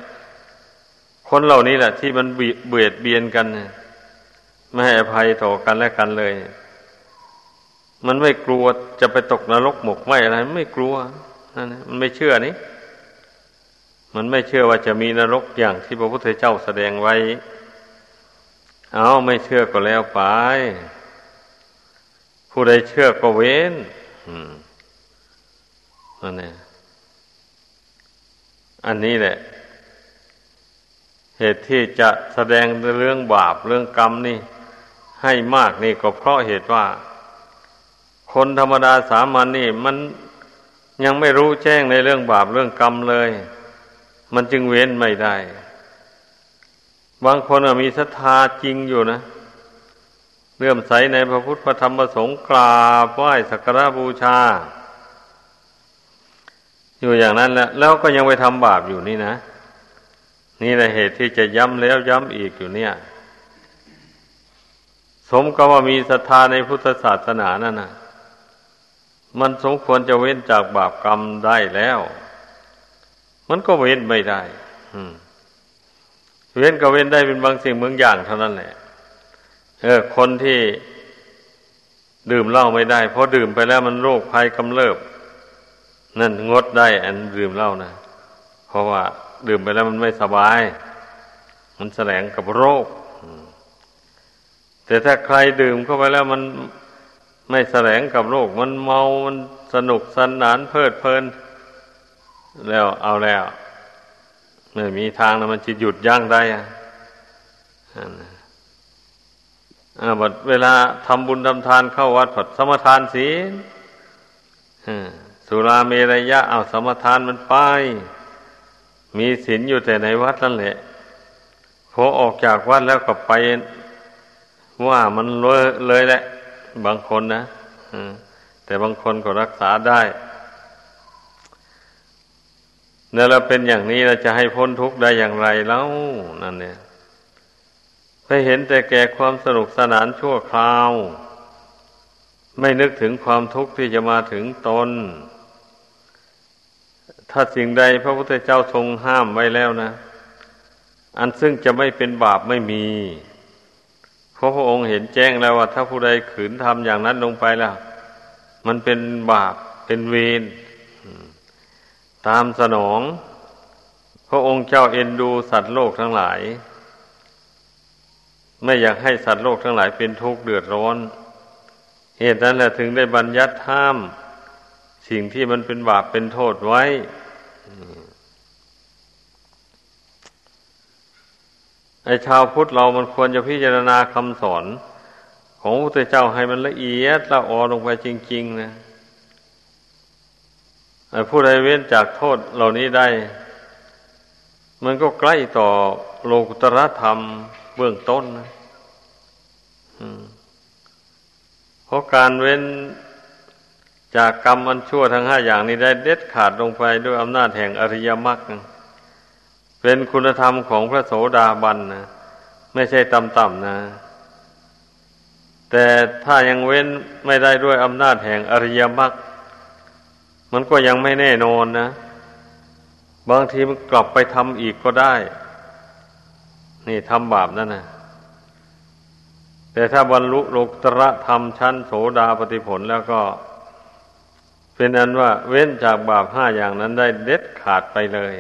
คนเหล่านี้แหละที่มันเบียดเบียนกันไม่ให้อภัยต่อกันและกันเลย มันไม่กลัวจะไปตกนรกหมกไหมอะไรไม่กลัวนั่นมันไม่เชื่อนี่มันไม่เชื่อว่าจะมีนรกอย่างที่พระพุทธเจ้าแสดงไว้ เอาไม่เชื่อก็แล้วไป ผู้ใดเชื่อก็เว้นนั่นเอง อันนี้แหละ เหตุที่จะแสดงเรื่องบาปเรื่องกรรมนี่ ให้มากนี่ก็เพราะเหตุว่า คนธรรมดาสามัญนนี่ มันยังไม่รู้แจ้งในเรื่องบาปเรื่องกรรมเลย มันจึงเว้นไม่ได้ บางคนมีศรัทธาจริงอยู่นะเลื่อมใสในพระพุทธพระธรรมพระสงฆ์กราบไหว้สักการะบูชา อยู่อย่างนั้นแหละแล้วก็ยังไปทำบาปอยู่นี่นะ นี่แหละเหตุที่จะย้ำแล้วย้ำอีกอยู่เนี่ย สมกับว่ามีศรัทธาในพุทธศาสนานั่นนะมันสมควรจะเว้นจากบาปกรรมได้แล้ว มันก็เว้นไม่ได้เว้นก็เว้นได้เป็นบางสิ่งบางอย่างเท่านั้นแหละ เออ คนที่ดื่มเหล้าไม่ได้ เพราะดื่มไปแล้วมันโรคภัยกำเริบ นั่นงดได้ อันดื่มเหล้านะเพราะว่าดื่มไปแล้วมันไม่สบาย มันแสลงกับโรค แต่ถ้าใครดื่มเข้าไปแล้วมันไม่แสลงกับโรค มันเมามันสนุกสนานเพลิดเพลิน แล้วเอาแล้วไม่มีทางนะมันจะหยุดยั้งได้อะอ่าบัดเวลาทำบุญทำทานเข้าวัดผัดสมทานศีล สุราเมรยะเอาสมทานมันไป มีศีลอยู่แต่ในวัดนั่นแหละพอออกจากวัดแล้วก็ไป ว่ามันเลยเลยแหละ บางคนนะแต่บางคนก็รักษาได้เนี่ยเราเป็นอย่างนี้เราจะให้พ้นทุกข์ได้อย่างไรแล้วนั่นเนี่ยไปเห็นแต่แก่ความสนุกสนานชั่วคราว ไม่นึกถึงความทุกข์ที่จะมาถึงตน ถ้าสิ่งใดพระพุทธเจ้าทรงห้ามไว้แล้วนะ อันซึ่งจะไม่เป็นบาปไม่มีเพราะพระองค์เห็นแจ้งแล้วว่า ถ้าผู้ใดขืนทำอย่างนั้นลงไปแล้ว มันเป็นบาปเป็นเวรตามสนอง พระองค์เจ้าเอ็นดูสัตว์โลกทั้งหลาย ไม่อยากให้สัตว์โลกทั้งหลายเป็นทุกข์เดือดร้อน เหตุนั้นแหละถึงได้บัญญัติห้าม สิ่งที่มันเป็นบาปเป็นโทษไว้ ไอชาวพุทธเรามันควรจะพิจารณาคำสอน ของพระพุทธเจ้าให้มันละเอียดละออลงไปจริง ๆ นะไอผู้ใดเว้นจากโทษเหล่านี้ได้ มันก็ใกล้ต่อโลกุตรธรรมเบื้องต้นนะเพราะการเว้น จากกรรมอันชั่วทั้งห้าอย่างนี้ได้เด็ดขาดลงไปด้วยอำนาจแห่งอริยมรรคเป็นคุณธรรมของพระโสดาบันนะไม่ใช่ต่ำๆนะ แต่ถ้ายังเว้นไม่ได้ด้วยอำนาจแห่งอริยมรรคมันก็ยังไม่แน่นอนนะ บางทีมันกลับไปทำอีกก็ได้ นี่ทำบาปนั่นนะแต่ถ้าบรรลุโลกตระธรรมชั้นโสดาปฏิผลแล้วก็ เป็นอันว่าเว้นจากบาปห้าอย่างนั้นได้เด็ดขาดไปเลย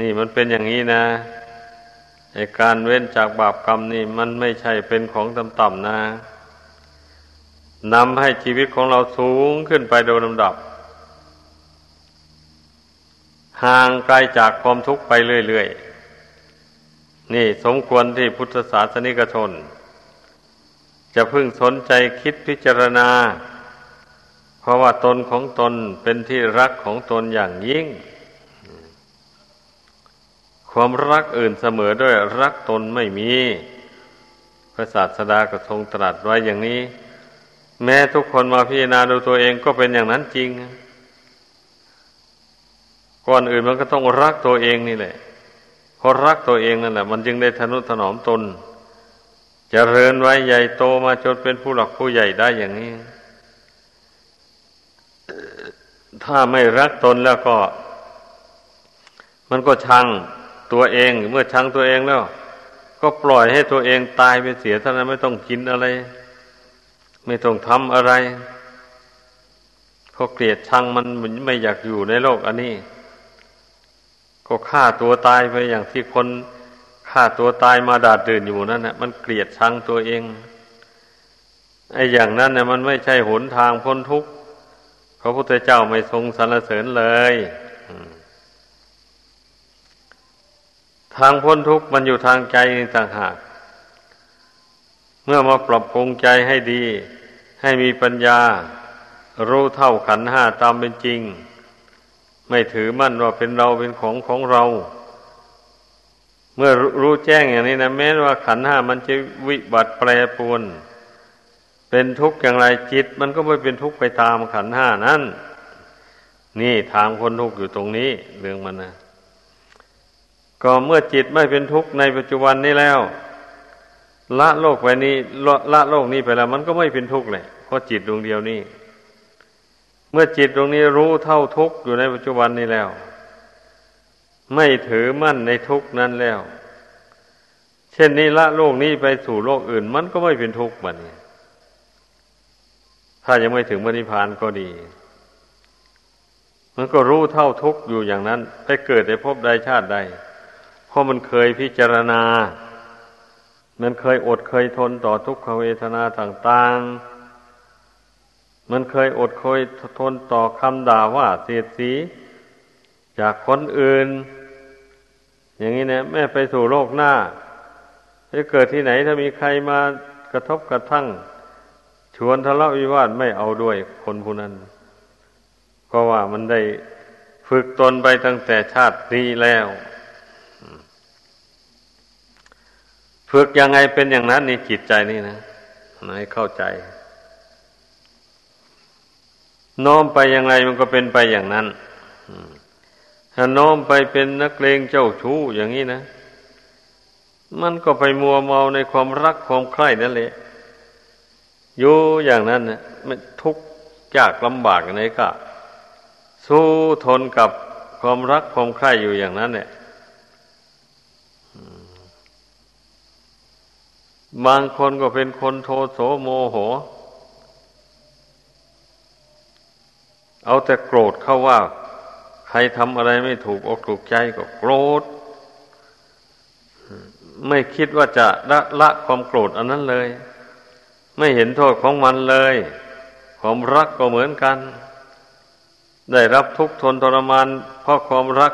นี่มันเป็นอย่างนี้นะไอการเว้นจากบาปกรรมนี่มันไม่ใช่เป็นของต่ำๆนะนำให้ชีวิตของเราสูงขึ้นไปโดยลำดับ ห่างไกลจากความทุกข์ไปเรื่อยๆ นี่สมควรที่พุทธศาสนิกชน จะพึ่งสนใจคิดพิจารณา เพราะว่าตนของตนเป็นที่รักของตนอย่างยิ่ง ความรักอื่นเสมอด้วยรักตนไม่มี พระศาสดาก็ทรงตรัสไว้อย่างนี้ แม้ทุกคนมาพิจารณาดูตัวเองก็เป็นอย่างนั้นจริง ก่อนอื่นมันก็ต้องรักตัวเองนี่แหละเพราะรักตัวเองนั่นแหละมันจึงได้ทนุถนอมตนจเจริญไว้ใหญ่โตมาจนเป็นผู้หลักผู้ใหญ่ได้อย่างนี้ ถ้าไม่รักตนแล้วก็ มันก็ชังตัวเอง เมื่อชังตัวเองแล้ว ก็ปล่อยให้ตัวเองตายไปเสียเท่านั้นไม่ต้องกินอะไร ไม่ต้องทำอะไรเพราะเกลียดชังมันไม่อยากอยู่ในโลกอันนี้ ก็ฆ่าตัวตายไปอย่างที่คนฆ่าตัวตายมาดาดดื่นอยู่นั่นนะมันเกลียดชังตัวเองไอ้อย่างนั้นเนี่ยมันไม่ใช่หนทางพ้นทุกข์ พระพุทธเจ้าไม่ทรงสรรเสริญเลยทางพ้นทุกข์มันอยู่ทางใจต่างหาก เมื่อมาปรับปรุงใจให้ดี ให้มีปัญญา รู้เท่าขันห้าตามเป็นจริง ไม่ถือมั่นว่าเป็นเราเป็นของของเรา เมื่อรู้แจ้งอย่างนี้นะแม้ว่าขันห้ามันจะวิบัติแปรปรวน เป็นทุกข์อย่างไรจิต มันก็ไม่เป็นทุกข์ไปตามขันห้านั้น นี่ทางพ้นทุกข์อยู่ตรงนี้ เรื่องมันนะก็เมื่อจิตไม่เป็นทุกข์ในปัจจุบันนี้แล้ว ละโลกไปนี้ละโลกนี้ไปแล้ว มันก็ไม่เป็นทุกข์เลยเพราะจิตดวงเดียวนี้เมื่อจิตดวงนี้รู้เท่าทุกข์อยู่ในปัจจุบันนี้แล้ว ไม่ถือมั่นในทุกข์นั้นแล้ว เช่นนี้ละโลกนี้ไปสู่โลกอื่น มันก็ไม่เป็นทุกข์บัดนี้ ถ้ายังไม่ถึงมรรคผานก็ดี มันก็รู้เท่าทุกข์อยู่อย่างนั้นไปเกิดในภพใดชาติใด เพราะมันเคยพิจารณา มันเคยอดเคยทนต่อทุกขเวทนาต่างๆ มันเคยอดเคยทนต่อคำด่าว่าเสียดสี จากคนอื่น อย่างนี้นะแม่ไปสู่โลกหน้าจะเกิดที่ไหนถ้ามีใครมากระทบกระทั่ง วนทะเลาะวิวาทไม่เอาด้วยคนผู้นั้นเพราะว่ามันได้ฝึกตนไปตั้งแต่ชาตินี้แล้ว ฝึกยังไงเป็นอย่างนั้นนี่จิตใจนี่นะให้เข้าใจ น้อมไปยังไงมันก็เป็นไปอย่างนั้นถ้าน้อมไปเป็นนักเลงเจ้าชู้อย่างนี้นะ มันก็ไปมัวเมาในความรักความใคร่นั่นแหละ อยู่อย่างนั้นนะมันทุกข์ยากลำบากไหนก็ สู้ทนกับความรักความใคร่อยู่อย่างนั้น เนี่ยบางคนก็เป็นคนโทโสโมโห เอาแต่โกรธเข้าว่า ใครทำอะไรไม่ถูกอกถูกใจก็โกรธ ไม่คิดว่าจะละละความโกรธอันนั้นเลย ไม่เห็นโทษของมันเลย ความรักก็เหมือนกัน ได้รับทุกข์ทนทรมาน เพราะความรัก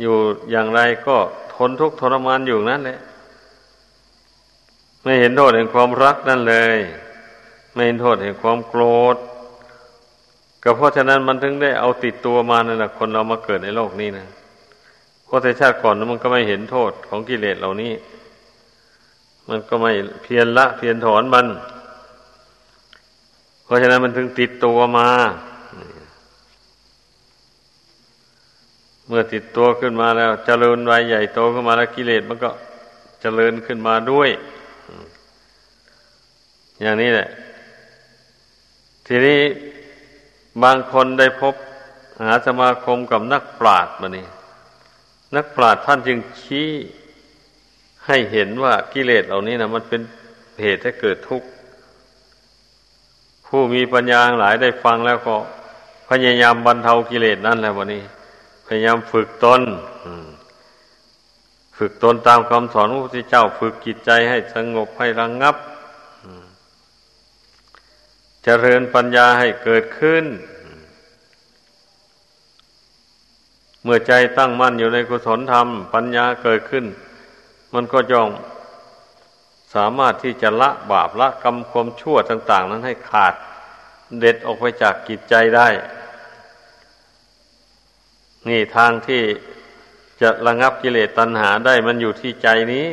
อยู่อย่างไรก็ทนทุกข์ทรมานอยู่นั่นแหละ ไม่เห็นโทษแห่งความรักนั่นเลย ไม่เห็นโทษแห่งความโกรธ ก็เพราะฉะนั้นมันถึงได้เอาติดตัวมานั่นแหละคนเรามาเกิดในโลกนี้นะเพราะแต่ชาติก่อนนั้นมันก็ไม่เห็นโทษของกิเลสเหล่านี้ มันก็ไม่เพียรละ เพียรถอนมัน เพราะฉะนั้นมันถึงติดตัวมา เมื่อติดตัวขึ้นมาแล้วจเจริญวัยใหญ่โตขึ้นมาแล้วกิเลสมันก็จเจริญขึ้นมาด้วย อย่างนี้แหละ ทีนี้บางคนได้พบหาสมาคมกับนักปราชญ์มานี่นักปราชญ์ท่านจึงชี้ ให้เห็นว่ากิเลสเหล่านี้นะมันเป็นเหตุให้เกิดทุกข์ผู้มีปัญญาหลายได้ฟังแล้วก็ พยายามบรรเทากิเลสนั่นแหละวันนี้ พยายามฝึกตนฝึกตนตามคำสอนพระพุทธเจ้า ฝึกจิตใจให้สงบให้ระงงับเจริญปัญญาให้เกิดขึ้น เมื่อใจตั้งมั่นอยู่ในกุศลธรรม ปัญญาเกิดขึ้น มันก็ย่อมสามารถที่จะละบาปละกรรมความชั่วต่าง ๆ นั้นให้ขาดเด็ดออกไปจากกิจใจได้ นี่ทางที่จะระงับกิเลสตัณหาได้มันอยู่ที่ใจนี้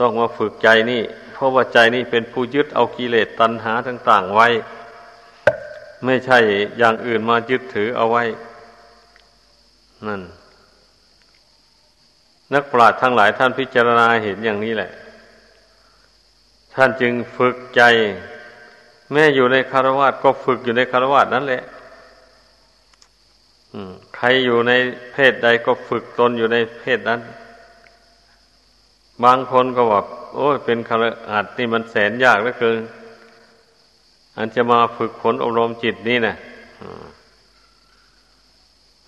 ต้องมาฝึกใจนี่ เพราะว่าใจนี่เป็นผู้ยึดเอากิเลสตัณหาต่าง ๆ ไว้ ไม่ใช่อย่างอื่นมายึดถือเอาไว้ นั่น นักปราชญ์ทั้งหลายท่านพิจารณาเห็นอย่างนี้แหละ ท่านจึงฝึกใจ แม่อยู่ในคารวาสก็ฝึกอยู่ในคารวาสนั่นแหละใครอยู่ในเพศใดก็ฝึกตนอยู่ในเพศนั้น บางคนก็บอกโอ้ยเป็นคารอัดนี่มันแสนยากเหลือเกินอันจะมาฝึกฝนอบรมจิตนี่นะ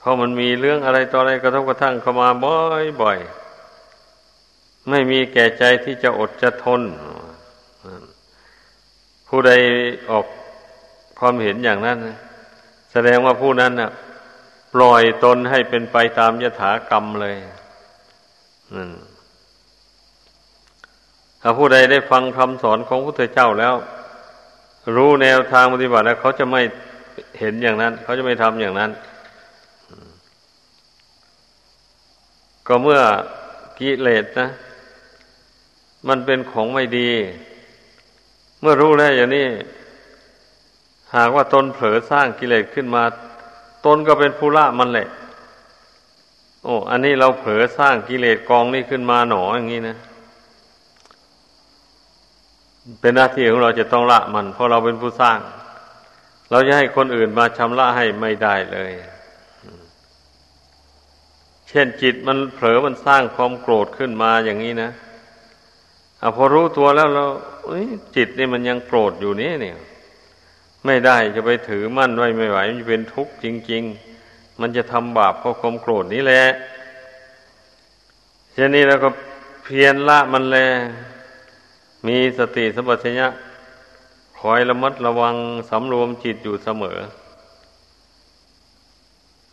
ราะมันมีเรื่องอะไรต่ออะไรกระทบกระทั่งเข้ามาบ่อยบ่อยไม่มีแก่ใจที่จะอดจะทน ผู้ใดออกความเห็นอย่างนั้นแสดงว่าผู้นั้นน่ะ ปล่อยตนให้เป็นไปตามยถากรรมเลยถ้าผู้ใดได้ฟังคำสอนของพระพุทธเจ้าแล้ว รู้แนวทางปฏิบัติแล้วเขาจะไม่เห็นอย่างนั้น เขาจะไม่ทำอย่างนั้น ก็เมื่อกิเลสนะ มันเป็นของไม่ดี เมื่อรู้แล้วอย่างนี้หากว่าตนเผลอสร้างกิเลสขึ้นมา ตนก็เป็นผู้ละมันแหละ โอ้ อันนี้เราเผลอสร้างกิเลสกองนี้ขึ้นมาหนออย่างนี้นะ เป็นหน้าที่ของเราจะต้องละมัน เพราะเราเป็นผู้สร้าง เราจะให้คนอื่นมาชำระให้ไม่ได้เลย ช่นจิตมันเผลอมันสร้างความโกรธขึ้นมาอย่างนี้นะอพอรู้ตัวแล้วเราจิตนี่มันยังโกรธอยู่นี่เนี่ย ไม่ได้จะไปถือมั่นไว้ไม่ไหว มันจะเป็นทุกข์จริง ๆ มันจะทำบาปเพราะความโกรธนี้แหละเช่นนี้แล้วก็เพียรละมันแล มีสติสัมปชัญญะคอยระมัดระวังสำรวมจิตอยู่เสมอ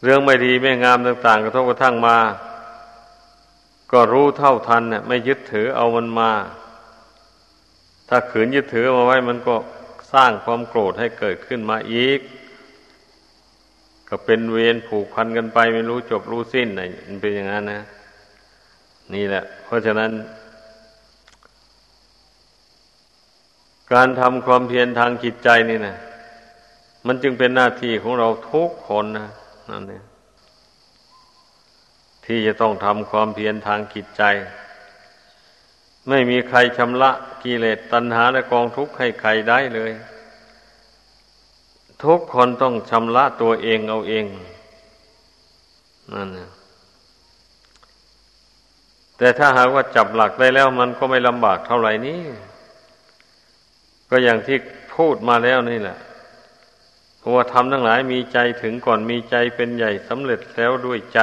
เรื่องไม่ดีไม่งามต่าง ๆ กระทบกระทั่งมา ก็รู้เท่าทันเนี่ยไม่ยึดถือเอามันมา ถ้าขืนยึดถือมาไว้มันก็สร้างความโกรธให้เกิดขึ้นมาอีก ก็เป็นเวรผูกพันกันไป ไม่รู้จบรู้สิ้นไหนมันเป็นอย่างนั้นนะ นี่แหละ เพราะฉะนั้น การทำความเพียรทางจิตใจนี่นะมันจึงเป็นหน้าที่ของเราทุกคนนะ นั่นเองที่จะต้องทำความเพียรทางจิตใจ ไม่มีใครชำระกิเลสตัณหาและกองทุกข์ให้ใครได้เลย ทุกคนต้องชำระตัวเองเอาเองนั่นนะแต่ถ้าหากว่าจับหลักได้แล้วมันก็ไม่ลำบากเท่าไหร่นี้ ก็อย่างที่พูดมาแล้วนี่แหละ เพราะว่าทำทั้งหลายมีใจถึงก่อนมีใจเป็นใหญ่สำเร็จแล้วด้วยใจ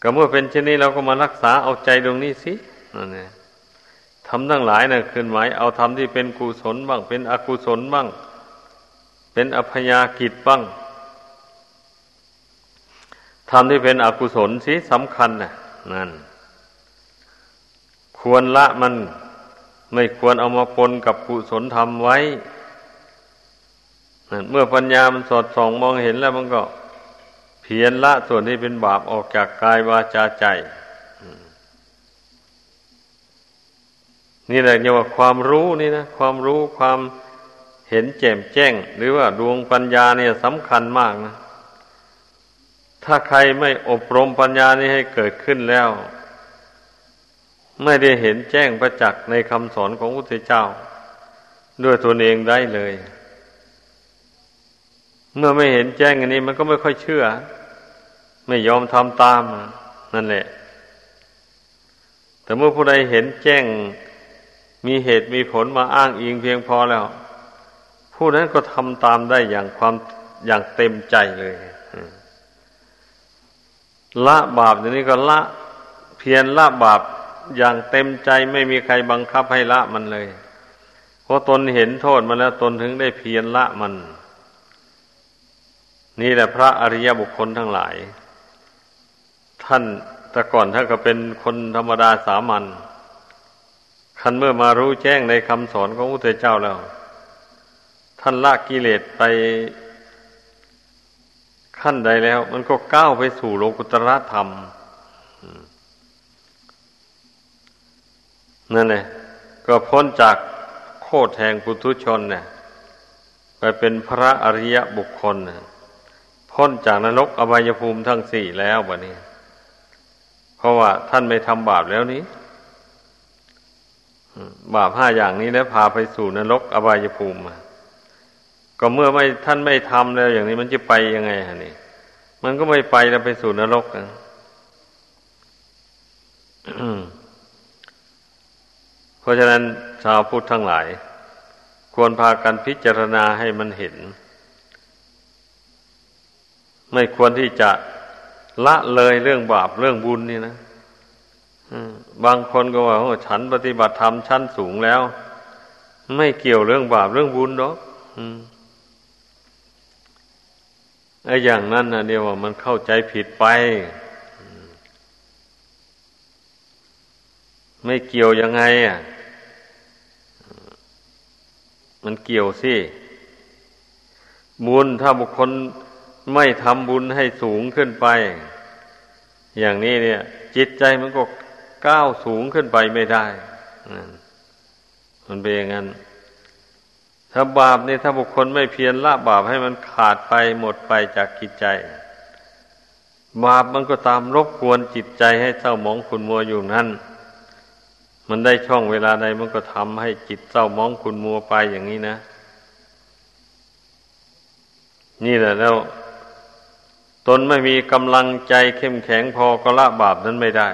ก็เมื่อเป็นเช่นนี้เราก็มารักษาเอาใจตรงนี้สินั่นเองทำทั้งหลายนะ่ะคือหมายเอาทำที่เป็นกุศลบ้าง เป็นอกุศลบ้าง เป็นอภยากิจบ้างทำที่เป็นอกุศลสิสำคัญนะนั่น ควรละมัน ไม่ควรเอามาปนกับกุศลธรรมไว้ เมื่อปัญญามันสอดส่องมองเห็นแล้วมันก็เพียรละส่วนที่เป็นบาปออกจากกายวาจาใจ นี่แหละเรียกว่าความรู้นี่นะ ความรู้ความเห็นแจ่มแจ้ง หรือว่าดวงปัญญาเนี่ยสำคัญมากนะ ถ้าใครไม่อบรมปัญญานี้ให้เกิดขึ้นแล้ว ไม่ได้เห็นแจ้งประจักษ์ในคำสอนของพระพุทธเจ้า ด้วยตนเองได้เลย เมื่อไม่เห็นแจ้งอันนี้มันก็ไม่ค่อยเชื่อ ไม่ยอมทำตามนั่นแหละ แต่เมื่อผู้ใดเห็นแจ้งมีเหตุมีผลมาอ้างอิงเพียงพอแล้ว ผู้นั้นก็ทำตามได้อย่างความอย่างเต็มใจเลยละบาปอย่างนี้ก็ละเพียรละบาป อย่างเต็มใจไม่มีใครบังคับให้ละมันเลย เพราะตนเห็นโทษมันแล้วตนถึงได้เพียรละมัน นี่แหละพระอริยบุคคลทั้งหลาย ท่านแต่ก่อนท่านก็เป็นคนธรรมดาสามัญคันเมื่อมารู้แจ้งในคำสอนของพระพุทธเจ้าแล้ว ท่านละกิเลสไปขั้นใดแล้ว มันก็ก้าวไปสู่โลกุตรธรรม นั่นแหละก็พ้นจากโคตรแห่งปุถุชนเนี่ยไปเป็นพระอริยบุคคลนะพ้นจากนรกอบายภูมิทั้งสี่แล้วบะนี้ เพราะว่าท่านไม่ทำบาปแล้วนี้ บาปห้าอย่างนี้แล้วพาไปสู่นรกอบายภูมิก็เมื่อไม่ท่านไม่ทำแล้วอย่างนี้มันจะไปยังไงฮะนี่ มันก็ไม่ไปแล้วไปสู่นรกนะ ราะฉะนั้นชาวพุทธทั้งหลาย ควรพากันพิจารณาให้มันเห็น ไม่ควรที่จะละเลยเรื่องบาปเรื่องบุญนี่นะบางคนก็ว่าโอ้ฉันปฏิบัติธรรมชั้นสูงแล้ว ไม่เกี่ยวเรื่องบาปเรื่องบุญหรอกไอ้อย่างนั้นนะเดียวว่ามันเข้าใจผิดไป ไม่เกี่ยวยังไงอะ มันเกี่ยวสิบุญถ้าบุคคลไม่ทำบุญให้สูงขึ้นไป อย่างนี้เนี่ย จิตใจมันก็ก้าวสูงขึ้นไปไม่ได้มันเป็นอย่างนั้นถ้าบาปนี่ถ้าบุคคลไม่เพียรละบาปให้มันขาดไปหมดไปจากจิตใจ บาปมันก็ตามรบกวนจิตใจให้เศร้าหมองขุนมัวอยู่นั่น มันได้ช่องเวลาใดมันก็ทำให้จิตเศร้ามองคุณมัวไปอย่างนี้นะ นี่แหละแล้ว ตนไม่มีกำลังใจเข้มแข็งพอก็ละบาปนั้นไม่ได้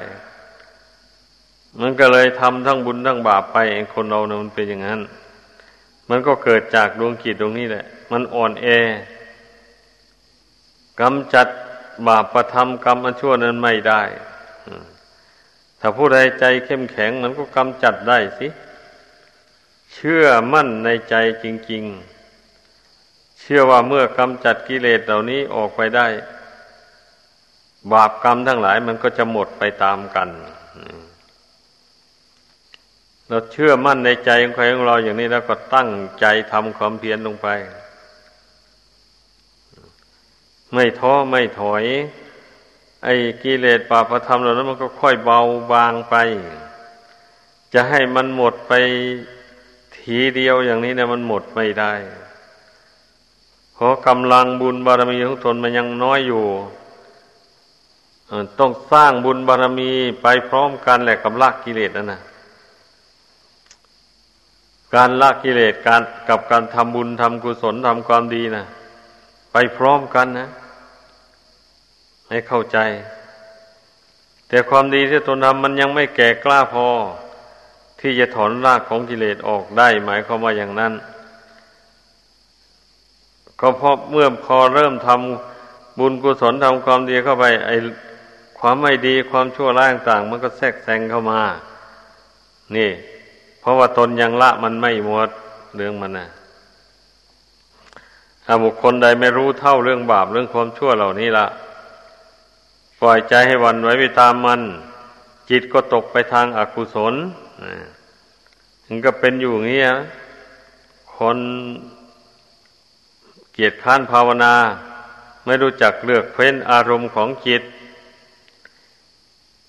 มันก็เลยทำทั้งบุญทั้งบาปไปเองคนเราเนี่ยมันเป็นอย่างนั้น มันก็เกิดจากดวงกิจตรงนี้แหละ มันอ่อนแอกำจัดบาปประทำกรรมอันชั่วนั้นไม่ได้ ถ้าผู้ใดใจเข้มแข็งมันก็กำจัดได้สิ เชื่อมั่นในใจจริง ๆ เชื่อว่าเมื่อกำจัดกิเลสเหล่านี้ออกไปได้ บาปกรรมทั้งหลายมันก็จะหมดไปตามกัน เราเชื่อมั่นในใจของใครของเราอย่างนี้แล้วก็ตั้งใจทำความเพียรลงไป ไม่ท้อไม่ถอย ไอ้กิเลสปาประธรรมเหล่านั้นมันก็ค่อยเบาบางไป จะให้มันหมดไปทีเดียวอย่างนี้เนี่ยมันหมดไม่ได้ เพราะกำลังบุญบารมีของตนมันยังน้อยอยู่ต้องสร้างบุญบารมีไปพร้อมกันแหละกับลากกิเลสนั่นนะการละกิเลสการกับการทำบุญทำกุศลทำความดีนะไปพร้อมกันนะ ให้เข้าใจ แต่ความดีที่ตนทำมันยังไม่แก่กล้าพอ ที่จะถอนรากของกิเลสออกได้ หมายความว่าอย่างนั้น ก็เพราะเมื่อพอเริ่มทำบุญกุศลทำความดีเข้าไป ไอความไม่ดีความชั่วร้ายต่างมันก็แทรกแซงเข้ามา นี่ เพราะว่าตนยังละมันไม่หมดเรื่องมันนะถ้าบุคคลใดไม่รู้เท่าเรื่องบาปเรื่องความชั่วเหล่านี้ละ ปล่อยใจให้วันไว้ไปตามมัน จิตก็ตกไปทางอากุศลถึงก็เป็นอยู่อย่างนี้คนเกียรติข้านภาวนา ไม่รู้จักเลือกเฟ้นอารมณ์ของจิต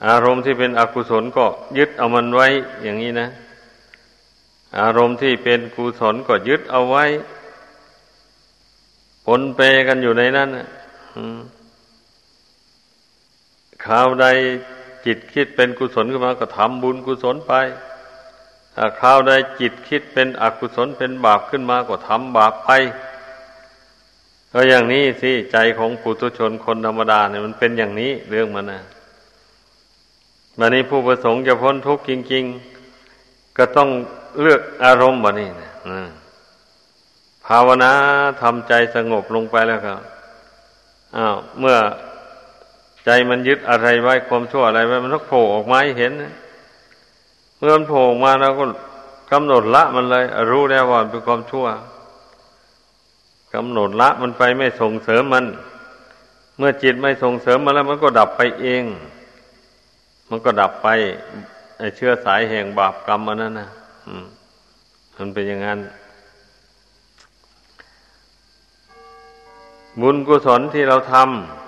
อารมณ์ที่เป็นอกุศลก็ยึดเอามันไว้อย่างนี้นะ อารมณ์ที่เป็นกุศลก็ยึดเอาไว้ปนเปกันอยู่ในนั้น ข่าวใดจิตคิดเป็นกุศลขึ้นมาก็ทำบุญกุศลไปถ้าคราวใดจิตคิดเป็นอกุศลเป็นบาปขึ้นมาก็ทำบาปไปก็อย่างนี้สิใจของปุถุชนคนธรรมดาเนี่ยมันเป็นอย่างนี้เรื่องมันนะวันนี้ผู้ประสงค์จะพ้นทุกข์จริง ๆ ก็ต้องเลือกอารมณ์แบบนี้นะภาวนาทำใจสงบลงไปแล้วครับอ้าวเมื่อ ใจมันยึดอะไรไว้ความชั่วอะไรไว้มันต้องโผล่ออกมาให้เห็น เมื่อมันโผล่ออกมาเราก็กำหนดละมันเลย รู้แล้วว่าเป็นความชั่วกำหนดละมันไปไม่ส่งเสริมมัน เมื่อจิตไม่ส่งเสริมมันแล้ว มันก็ดับไปเอง มันก็ดับไปไอเชื่อสายแห่งบาปกรรมมันนั่นนะมันเป็นอย่างนั้นบุญกุศลที่เราทำ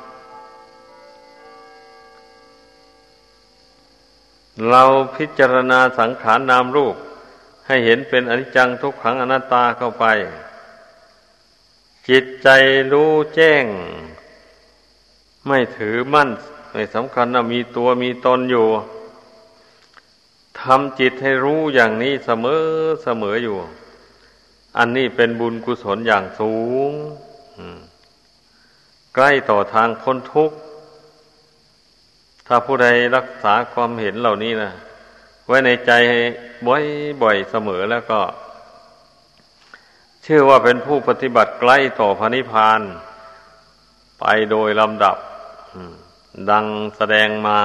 เราพิจารณาสังขารนามรูป ให้เห็นเป็นอนิจจังทุกขังอนัตตาเข้าไป จิตใจรู้แจ้ง ไม่ถือมั่น ไม่สำคัญว่ามีตัวมีตนอยู่ทำจิตให้รู้อย่างนี้เสมอเสมออยู่ อันนี้เป็นบุญกุศลอย่างสูง ใกล้ต่อทางพ้นทุกข์ ถ้าผู้ใดรักษาความเห็นเหล่านี้นะไว้ในใจบ่อยๆเสมอแล้วก็ ชื่อว่าเป็นผู้ปฏิบัติใกล้ต่อพระนิพพานไปโดยลำดับ ดังแสดงมา